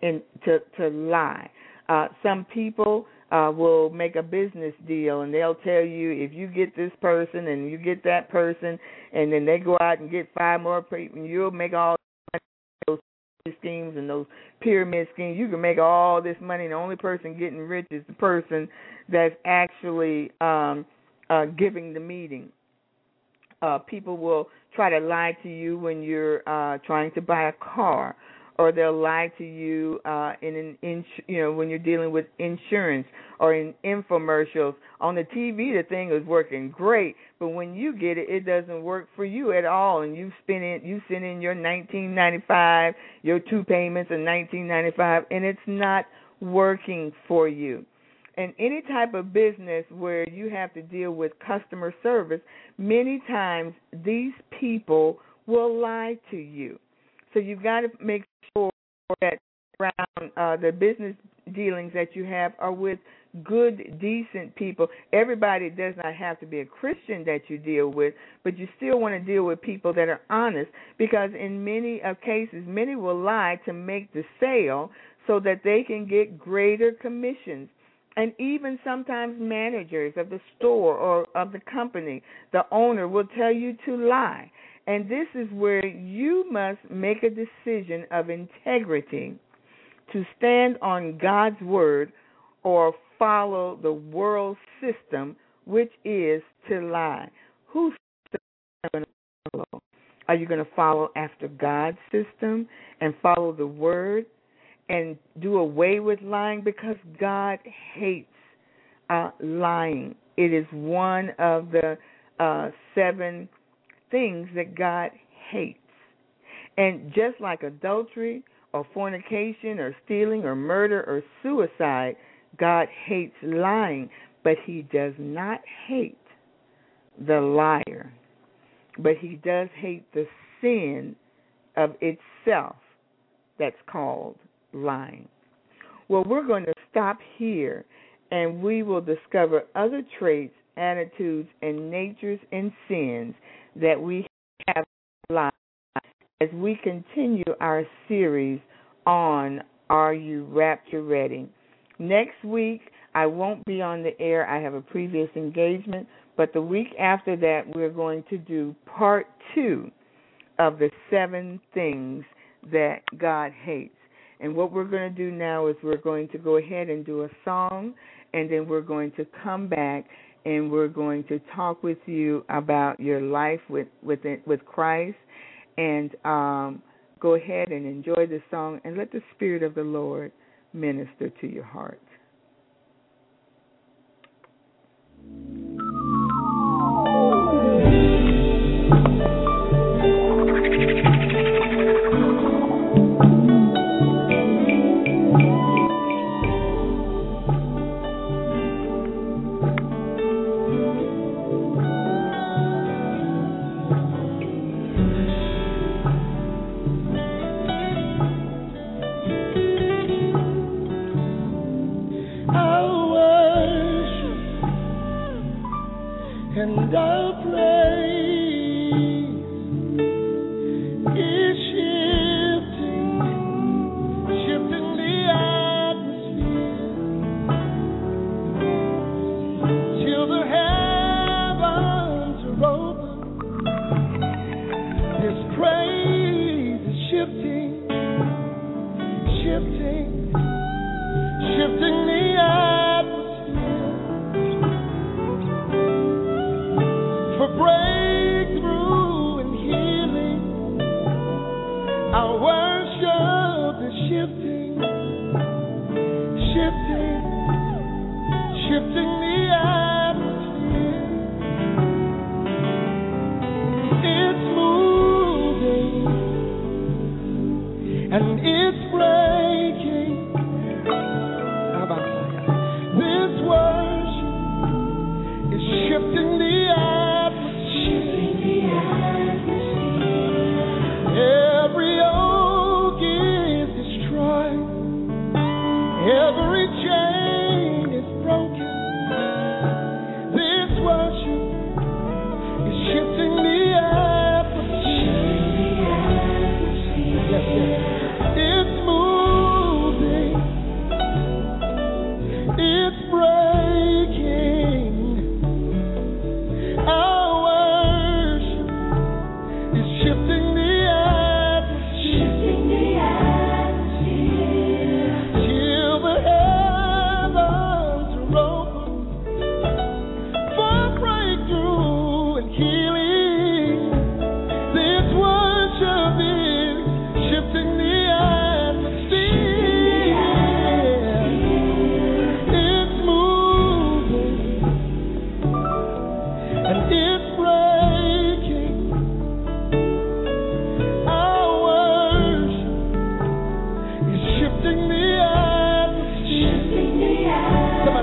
in to to lie. Uh some people uh will make a business deal and they'll tell you if you get this person and you get that person and then they go out and get five more people and you'll make all those schemes and those pyramid schemes. You can make all this money and the only person getting rich is the person that's actually um uh giving the meeting. Uh people will try to lie to you when you're uh trying to buy a car or they'll lie to you uh in an in you know when you're dealing with insurance or in infomercials. On the TV the thing is working great but when you get it it doesn't work for you at all. And you spend it you send in your 1995 your two payments in 1995 and it's not working for you. And any type of business where you have to deal with customer service, many times these people will lie to you. So you've got to make sure that around uh, the business dealings that you have are with good, decent people. Everybody does not have to be a Christian that you deal with, but you still want to deal with people that are honest because in many of cases, many will lie to make the sale so that they can get greater commissions and even sometimes managers of the store or of the company, the owner will tell you to lie. And this is where you must make a decision of integrity to stand on God's word or follow the world system, which is to lie. Whose system are you going to follow? Are you going to follow after God's system and follow the word? and do away with lying because God hates uh, lying. It is one of the uh, seven things that God hates. And just like adultery or fornication or stealing or murder or suicide, God hates lying, but He does not hate the liar. But He does hate the sin of itself that's called lying. Well, we're going to stop here and we will discover other traits, attitudes, and natures and sins that we have as we continue our series on Are You Rapture Ready? Next week, I won't be on the air. I have a previous engagement, but the week after that, we're going to do part two of the seven things that God hates. And what we're going to do now is we're going to go ahead and do a song, and then we're going to come back and we're going to talk with you about your life with with with Christ, and um, go ahead and enjoy the song and let the Spirit of the Lord minister to your heart.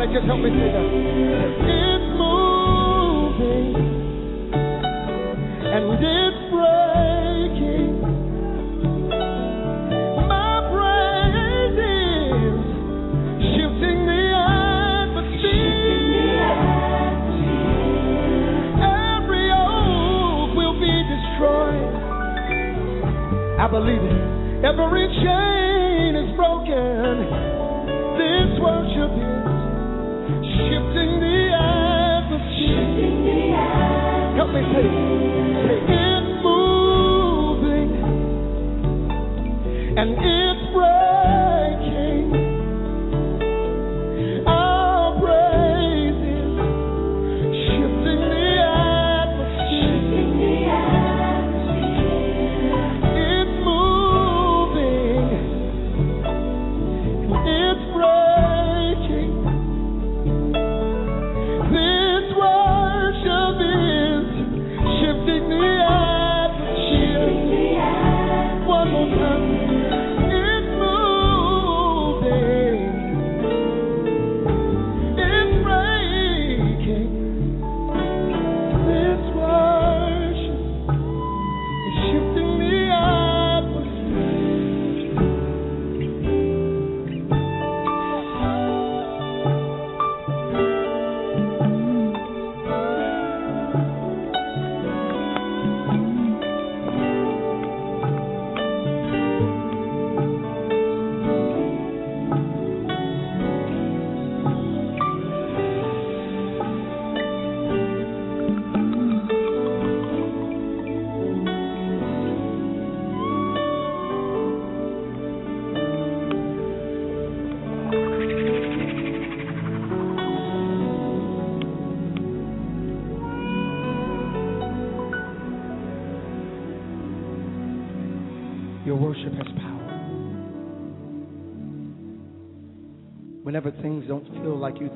Somebody just help me say that. It's moving and it's breaking. My brain is shifting the atmosphere. Every old will be destroyed. I believe it. Every chain. help me say, and moving, and it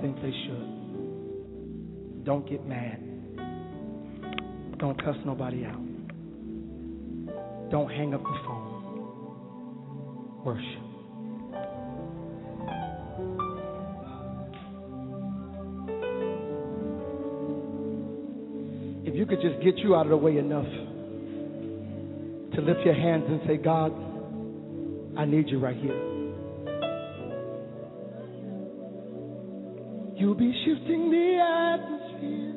think they should, don't get mad. Don't cuss nobody out. Don't hang up the phone. Worship. If you could just get you out of the way enough to lift your hands and say, God, I need you right here. You'll be shifting the atmosphere.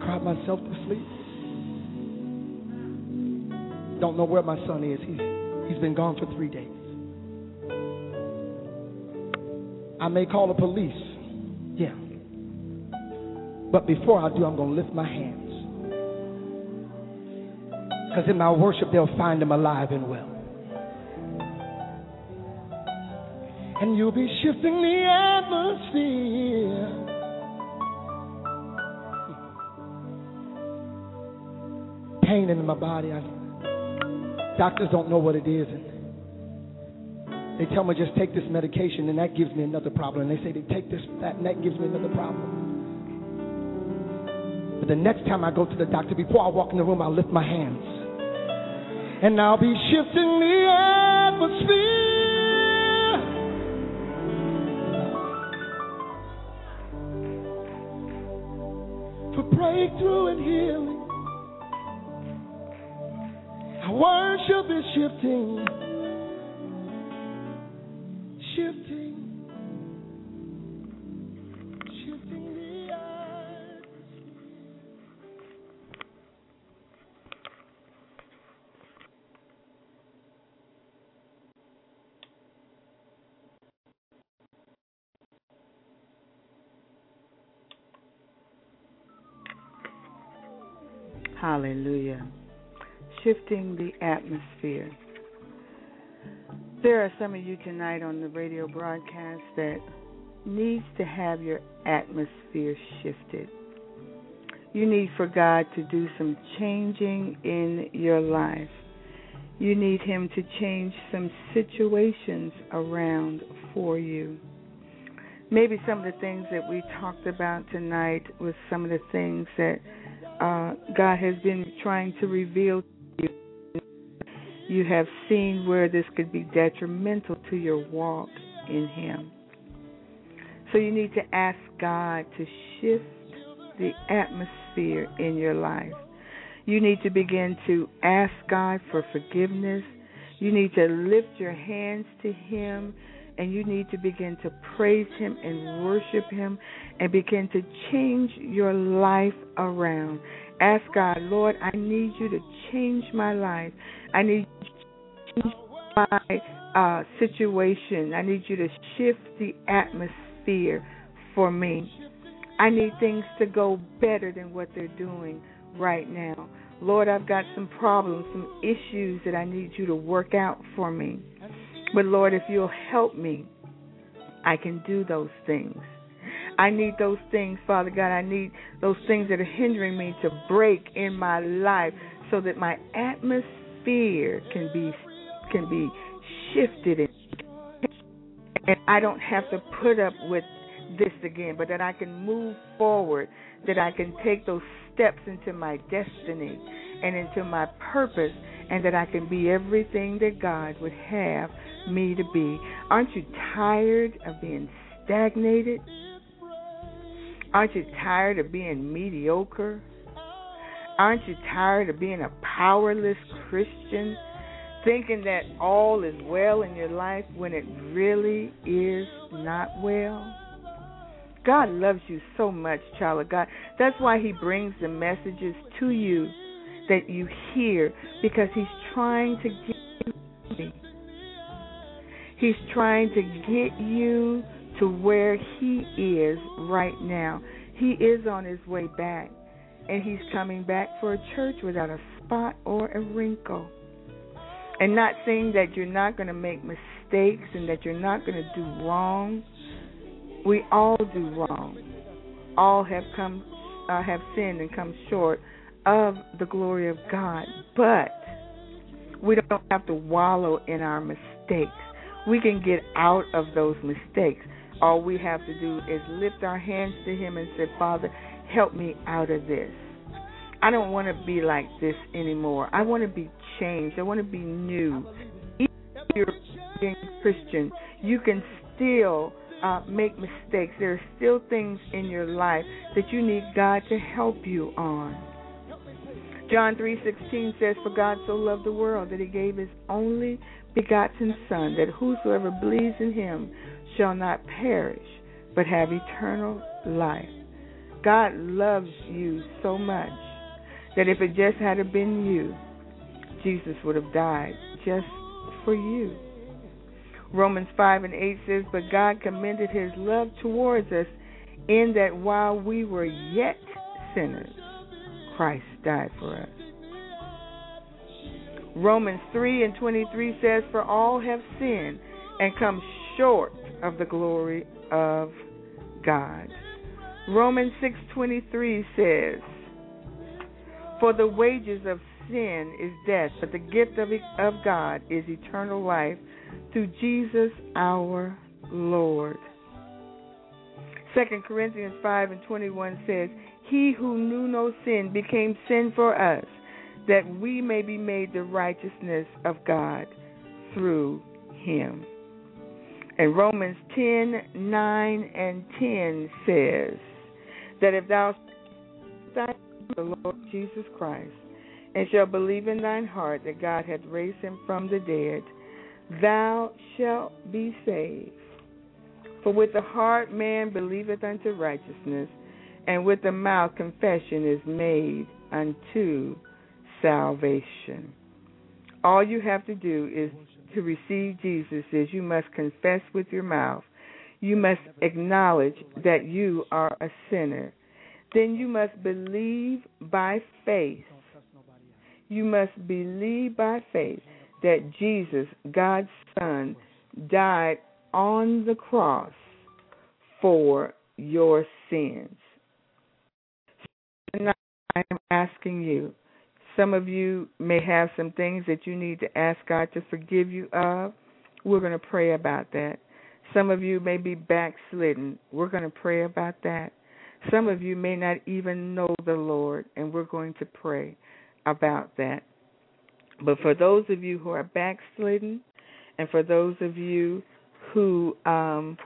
Cried myself to sleep. Don't know where my son is. He's he's been gone for three days. I may call the police. Yeah. But before I do, I'm going to lift my hands. Because in my worship, they'll find him alive and well. And you'll be shifting the atmosphere. Pain in my body. I, doctors don't know what it is. And they tell me just take this medication, and that gives me another problem. And they say they take this, that, and that gives me another problem. But the next time I go to the doctor, before I walk in the room, I'll lift my hands. And I'll be shifting the atmosphere. Breakthrough and healing. Our worship is shifting. Shifting. Shifting the atmosphere. There are some of you tonight on the radio broadcast that needs to have your atmosphere shifted. You need for God to do some changing in your life. You need Him to change some situations around for you. Maybe some of the things that we talked about tonight was some of the things that uh, God has been trying to reveal you. Have seen where this could be detrimental to your walk in Him. So you need to ask God to shift the atmosphere in your life. You need to begin to ask God for forgiveness. You need to lift your hands to Him and you need to begin to praise Him and worship Him and begin to change your life around. Ask God, Lord, I need you to change my life. I need you to change my uh, situation. I need you to shift the atmosphere for me. I need things to go better than what they're doing right now. Lord, I've got some problems, some issues that I need you to work out for me. But Lord, if you'll help me, I can do those things. I need those things, Father God. I need those things that are hindering me to break in my life so that my atmosphere can be can be shifted and, and I don't have to put up with this again, but that I can move forward, that I can take those steps into my destiny and into my purpose, and that I can be everything that God would have me to be. Aren't you tired of being stagnated? Aren't you tired of being mediocre? Aren't you tired of being a powerless Christian? Thinking that all is well in your life when it really is not well? God loves you so much, child of God. That's why He brings the messages to you that you hear because He's trying to get you. He's trying to get you to where He is right now. He is on His way back, and He's coming back for a church without a spot or a wrinkle. And not saying that you're not going to make mistakes and that you're not going to do wrong. We all do wrong. All have come, uh, have sinned and come short of the glory of God, but we don't have to wallow in our mistakes. We can get out of those mistakes. All we have to do is lift our hands to Him and say, Father, help me out of this. I don't want to be like this anymore. I want to be changed. I want to be new. Even if you're a Christian, you can still uh, make mistakes. There are still things in your life that you need God to help you on. John 3:16 says, "For God so loved the world that He gave His only begotten Son, that whosoever believes in Him shall not perish, but have eternal life." God loves you so much that if it just had been you, Jesus would have died just for you. Romans 5 and 8 says, But God commended his love towards us in that while we were yet sinners, Christ died for us. Romans 3 and 23 says, For all have sinned and come short of the glory of God. Romans 6:23 says, "For the wages of sin is death, but the gift of, of God is eternal life through Jesus our Lord." 2 Corinthians 5 and 21 says, He who knew no sin became sin for us, that we may be made the righteousness of God through him. And Romans 10 9 and 10 says, that if thou the Lord Jesus Christ, and shalt believe in thine heart that God hath raised him from the dead, thou shalt be saved. For with the heart man believeth unto righteousness, and with the mouth confession is made unto salvation. All you have to do is to receive Jesus is you must confess with your mouth you must acknowledge that you are a sinner. Then you must believe by faith. You must believe by faith that Jesus, God's Son, died on the cross for your sins. Tonight, I am asking you. Some of you may have some things that you need to ask God to forgive you of. We're going to pray about that. Some of you may be backslidden. We're going to pray about that. Some of you may not even know the Lord, and we're going to pray about that. But for those of you who are backslidden, and for those of you who um,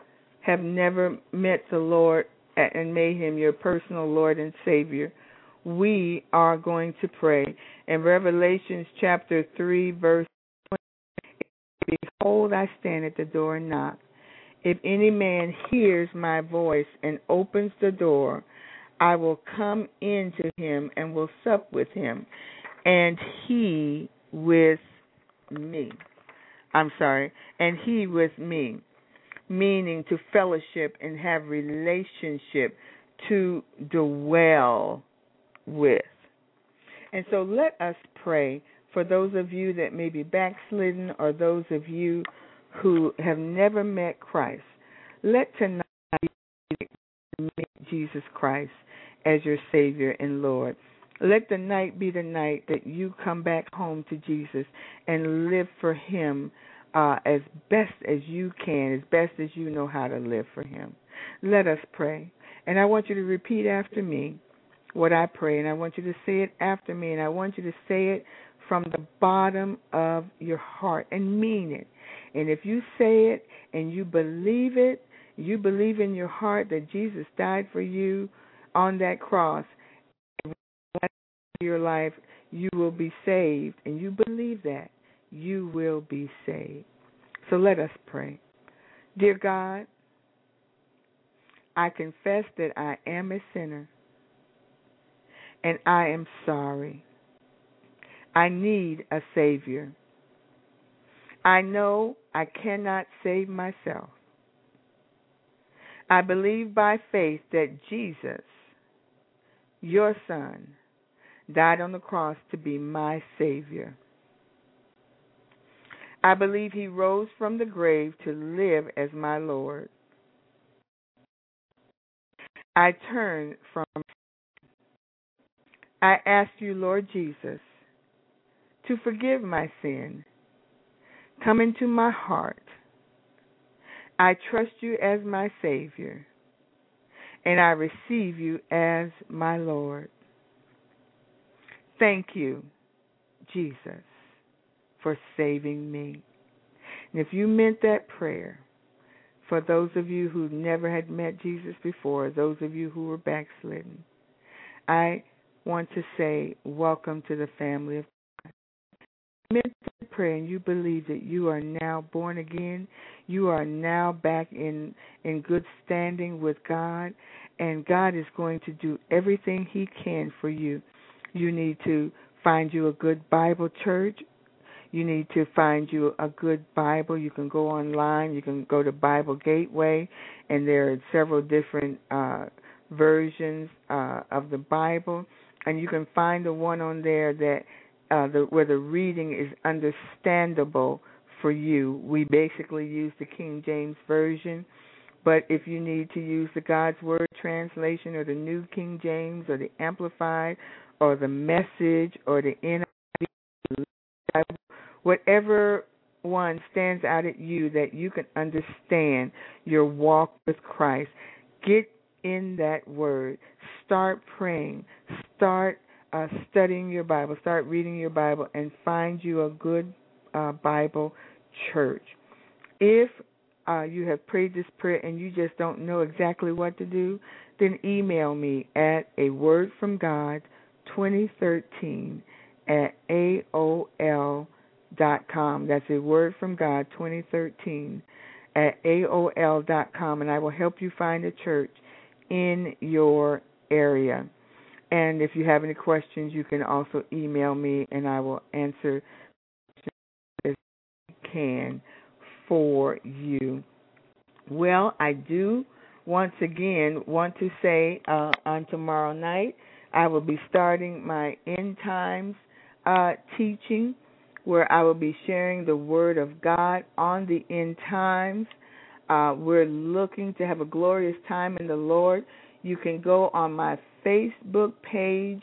have never met the Lord and made him your personal Lord and Savior, we are going to pray. In Revelations chapter 3, verse 20, Behold, I stand at the door and knock. If any man hears my voice and opens the door, I will come into him and will sup with him, and he with me. I'm sorry, and he with me, meaning to fellowship and have relationship, to dwell with. And so let us pray for those of you that may be backslidden or those of you who have never met Christ, let tonight meet Jesus Christ as your Savior and Lord. Let the night be the night that you come back home to Jesus and live for Him uh, as best as you can, as best as you know how to live for Him. Let us pray. And I want you to repeat after me what I pray, and I want you to say it after me, and I want you to say it from the bottom of your heart and mean it. And if you say it and you believe it, you believe in your heart that Jesus died for you on that cross, your life, you will be saved, and you believe that, you will be saved. So let us pray. Dear God, I confess that I am a sinner, and I am sorry. I need a Savior. I know I cannot save myself. I believe by faith that Jesus, your Son, died on the cross to be my Savior. I believe he rose from the grave to live as my Lord. I turn from I ask you, Lord Jesus, to forgive my sin. Come into my heart. I trust you as my Savior, and I receive you as my Lord. Thank you, Jesus, for saving me. And if you meant that prayer, for those of you who never had met Jesus before, those of you who were backslidden, I want to say, welcome to the family of God. Meant the prayer and you believe that you are now born again, you are now back in in good standing with God, and God is going to do everything He can for you. You need to find you a good Bible church you need to find you a good Bible. You can go online. You can go to Bible Gateway, and there are several different uh, versions uh, of the Bible, and you can find the one on there that uh, the, where the reading is understandable for you. We basically use the King James version. But if you need to use the God's Word translation or the New King James or the Amplified or the Message or the NIV, whatever one stands out at you that you can understand your walk with Christ, get in that word. Start praying. Start uh, studying your Bible. Start reading your Bible and find you a good uh, Bible church. If uh, you have prayed this prayer and you just don't know exactly what to do, then email me at a word from God 2013 at AOL dot com. That's a word from God 2013 at AOL dot com, and I will help you find a church in your area. And if you have any questions, you can also email me, and I will answer as I can for you. Well, I do once again want to say uh, on tomorrow night I will be starting my end times uh, teaching where I will be sharing the Word of God on the end times. Uh, we're looking to have a glorious time in the Lord. You can go on my Facebook page,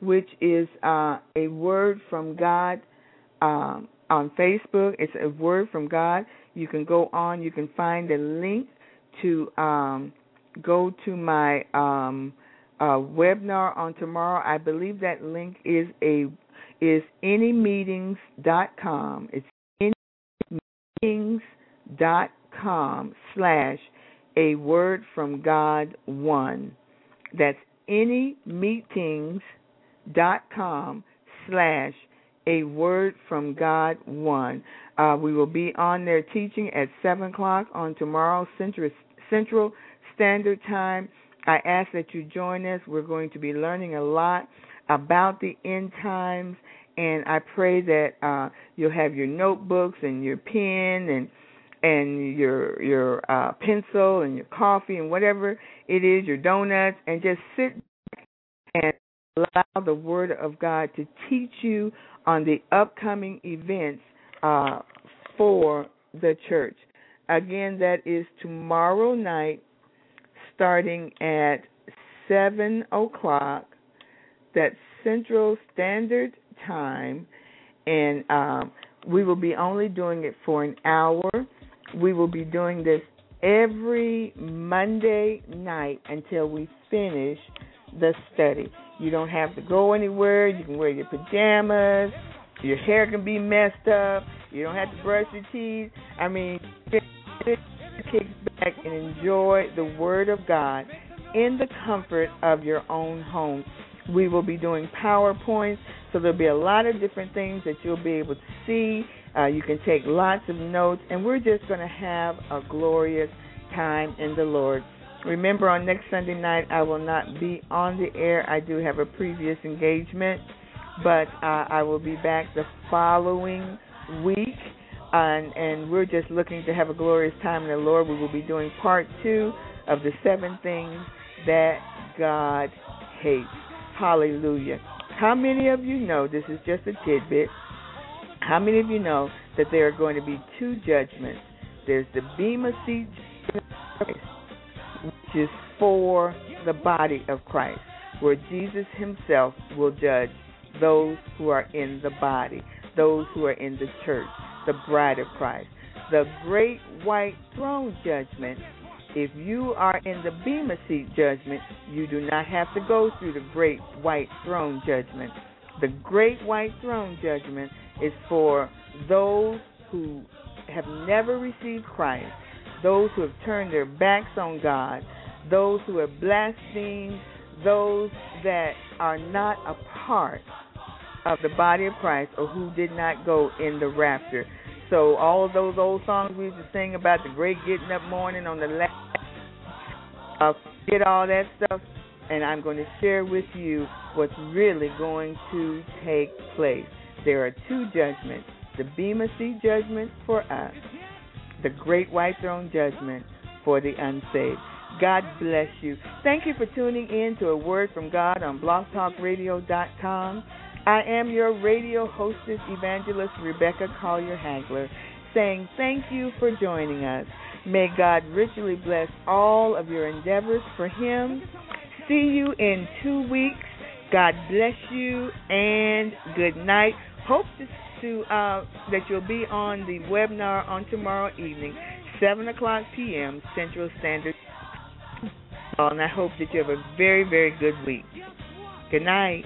which is uh, a Word from God um, on Facebook. It's a Word from God. You can go on, you can find a link to um, go to my um, uh, webinar on tomorrow. I believe that link is a is anymeetings.com. It's anymeetings.com slash a word from God one. That's anymeetings.com slash a word from God one. Uh, we will be on there teaching at 7 o'clock on tomorrow Central, Central Standard Time. I ask that you join us. We're going to be learning a lot about the end times and I pray that uh, you'll have your notebooks and your pen and and your your uh, pencil and your coffee and whatever it is, your donuts, and just sit and allow the Word of God to teach you on the upcoming events uh, for the church. Again, that is tomorrow night, starting at seven o'clock. That's Central Standard time, and um, we will be only doing it for an hour. We will be doing this every Monday night until we finish the study. You don't have to go anywhere. You can wear your pajamas. Your hair can be messed up. You don't have to brush your teeth. I mean, kick back and enjoy the Word of God in the comfort of your own home. We will be doing PowerPoints, so there'll be a lot of different things that you'll be able to see. Uh, you can take lots of notes, and we're just going to have a glorious time in the Lord. Remember, on next Sunday night, I will not be on the air. I do have a previous engagement, but uh, I will be back the following week. And, and we're just looking to have a glorious time in the Lord. We will be doing part two of the seven things that God hates. Hallelujah. How many of you know, this is just a tidbit, how many of you know that there are going to be two judgments? There's the Bema seat, which is for the body of Christ. where Jesus himself will judge those who are in the body, those who are in the church, the bride of Christ. The great white throne judgment, if you are in the Bema seat judgment, you do not have to go through the great white throne judgment. The great white throne judgment is for those who have never received Christ, those who have turned their backs on God, those who have blasphemed, those that are not a part of the body of Christ or who did not go in the rapture. So all of those old songs we used to sing about the great getting up morning on the last, uh, get all that stuff, and I'm going to share with you what's really going to take place. There are two judgments: the Bema Seat judgment for us, the Great White Throne judgment for the unsaved. God bless you. Thank you for tuning in to a word from God on blogtalkradio.com. I am your radio hostess, evangelist Rebecca Collier Hagler, saying thank you for joining us. May God richly bless all of your endeavors for Him. See you in two weeks. God bless you and good night. Hope to, to uh, that you'll be on the webinar on tomorrow evening, 7 o'clock p.m. Central Standard. And I hope that you have a very, very good week. Good night.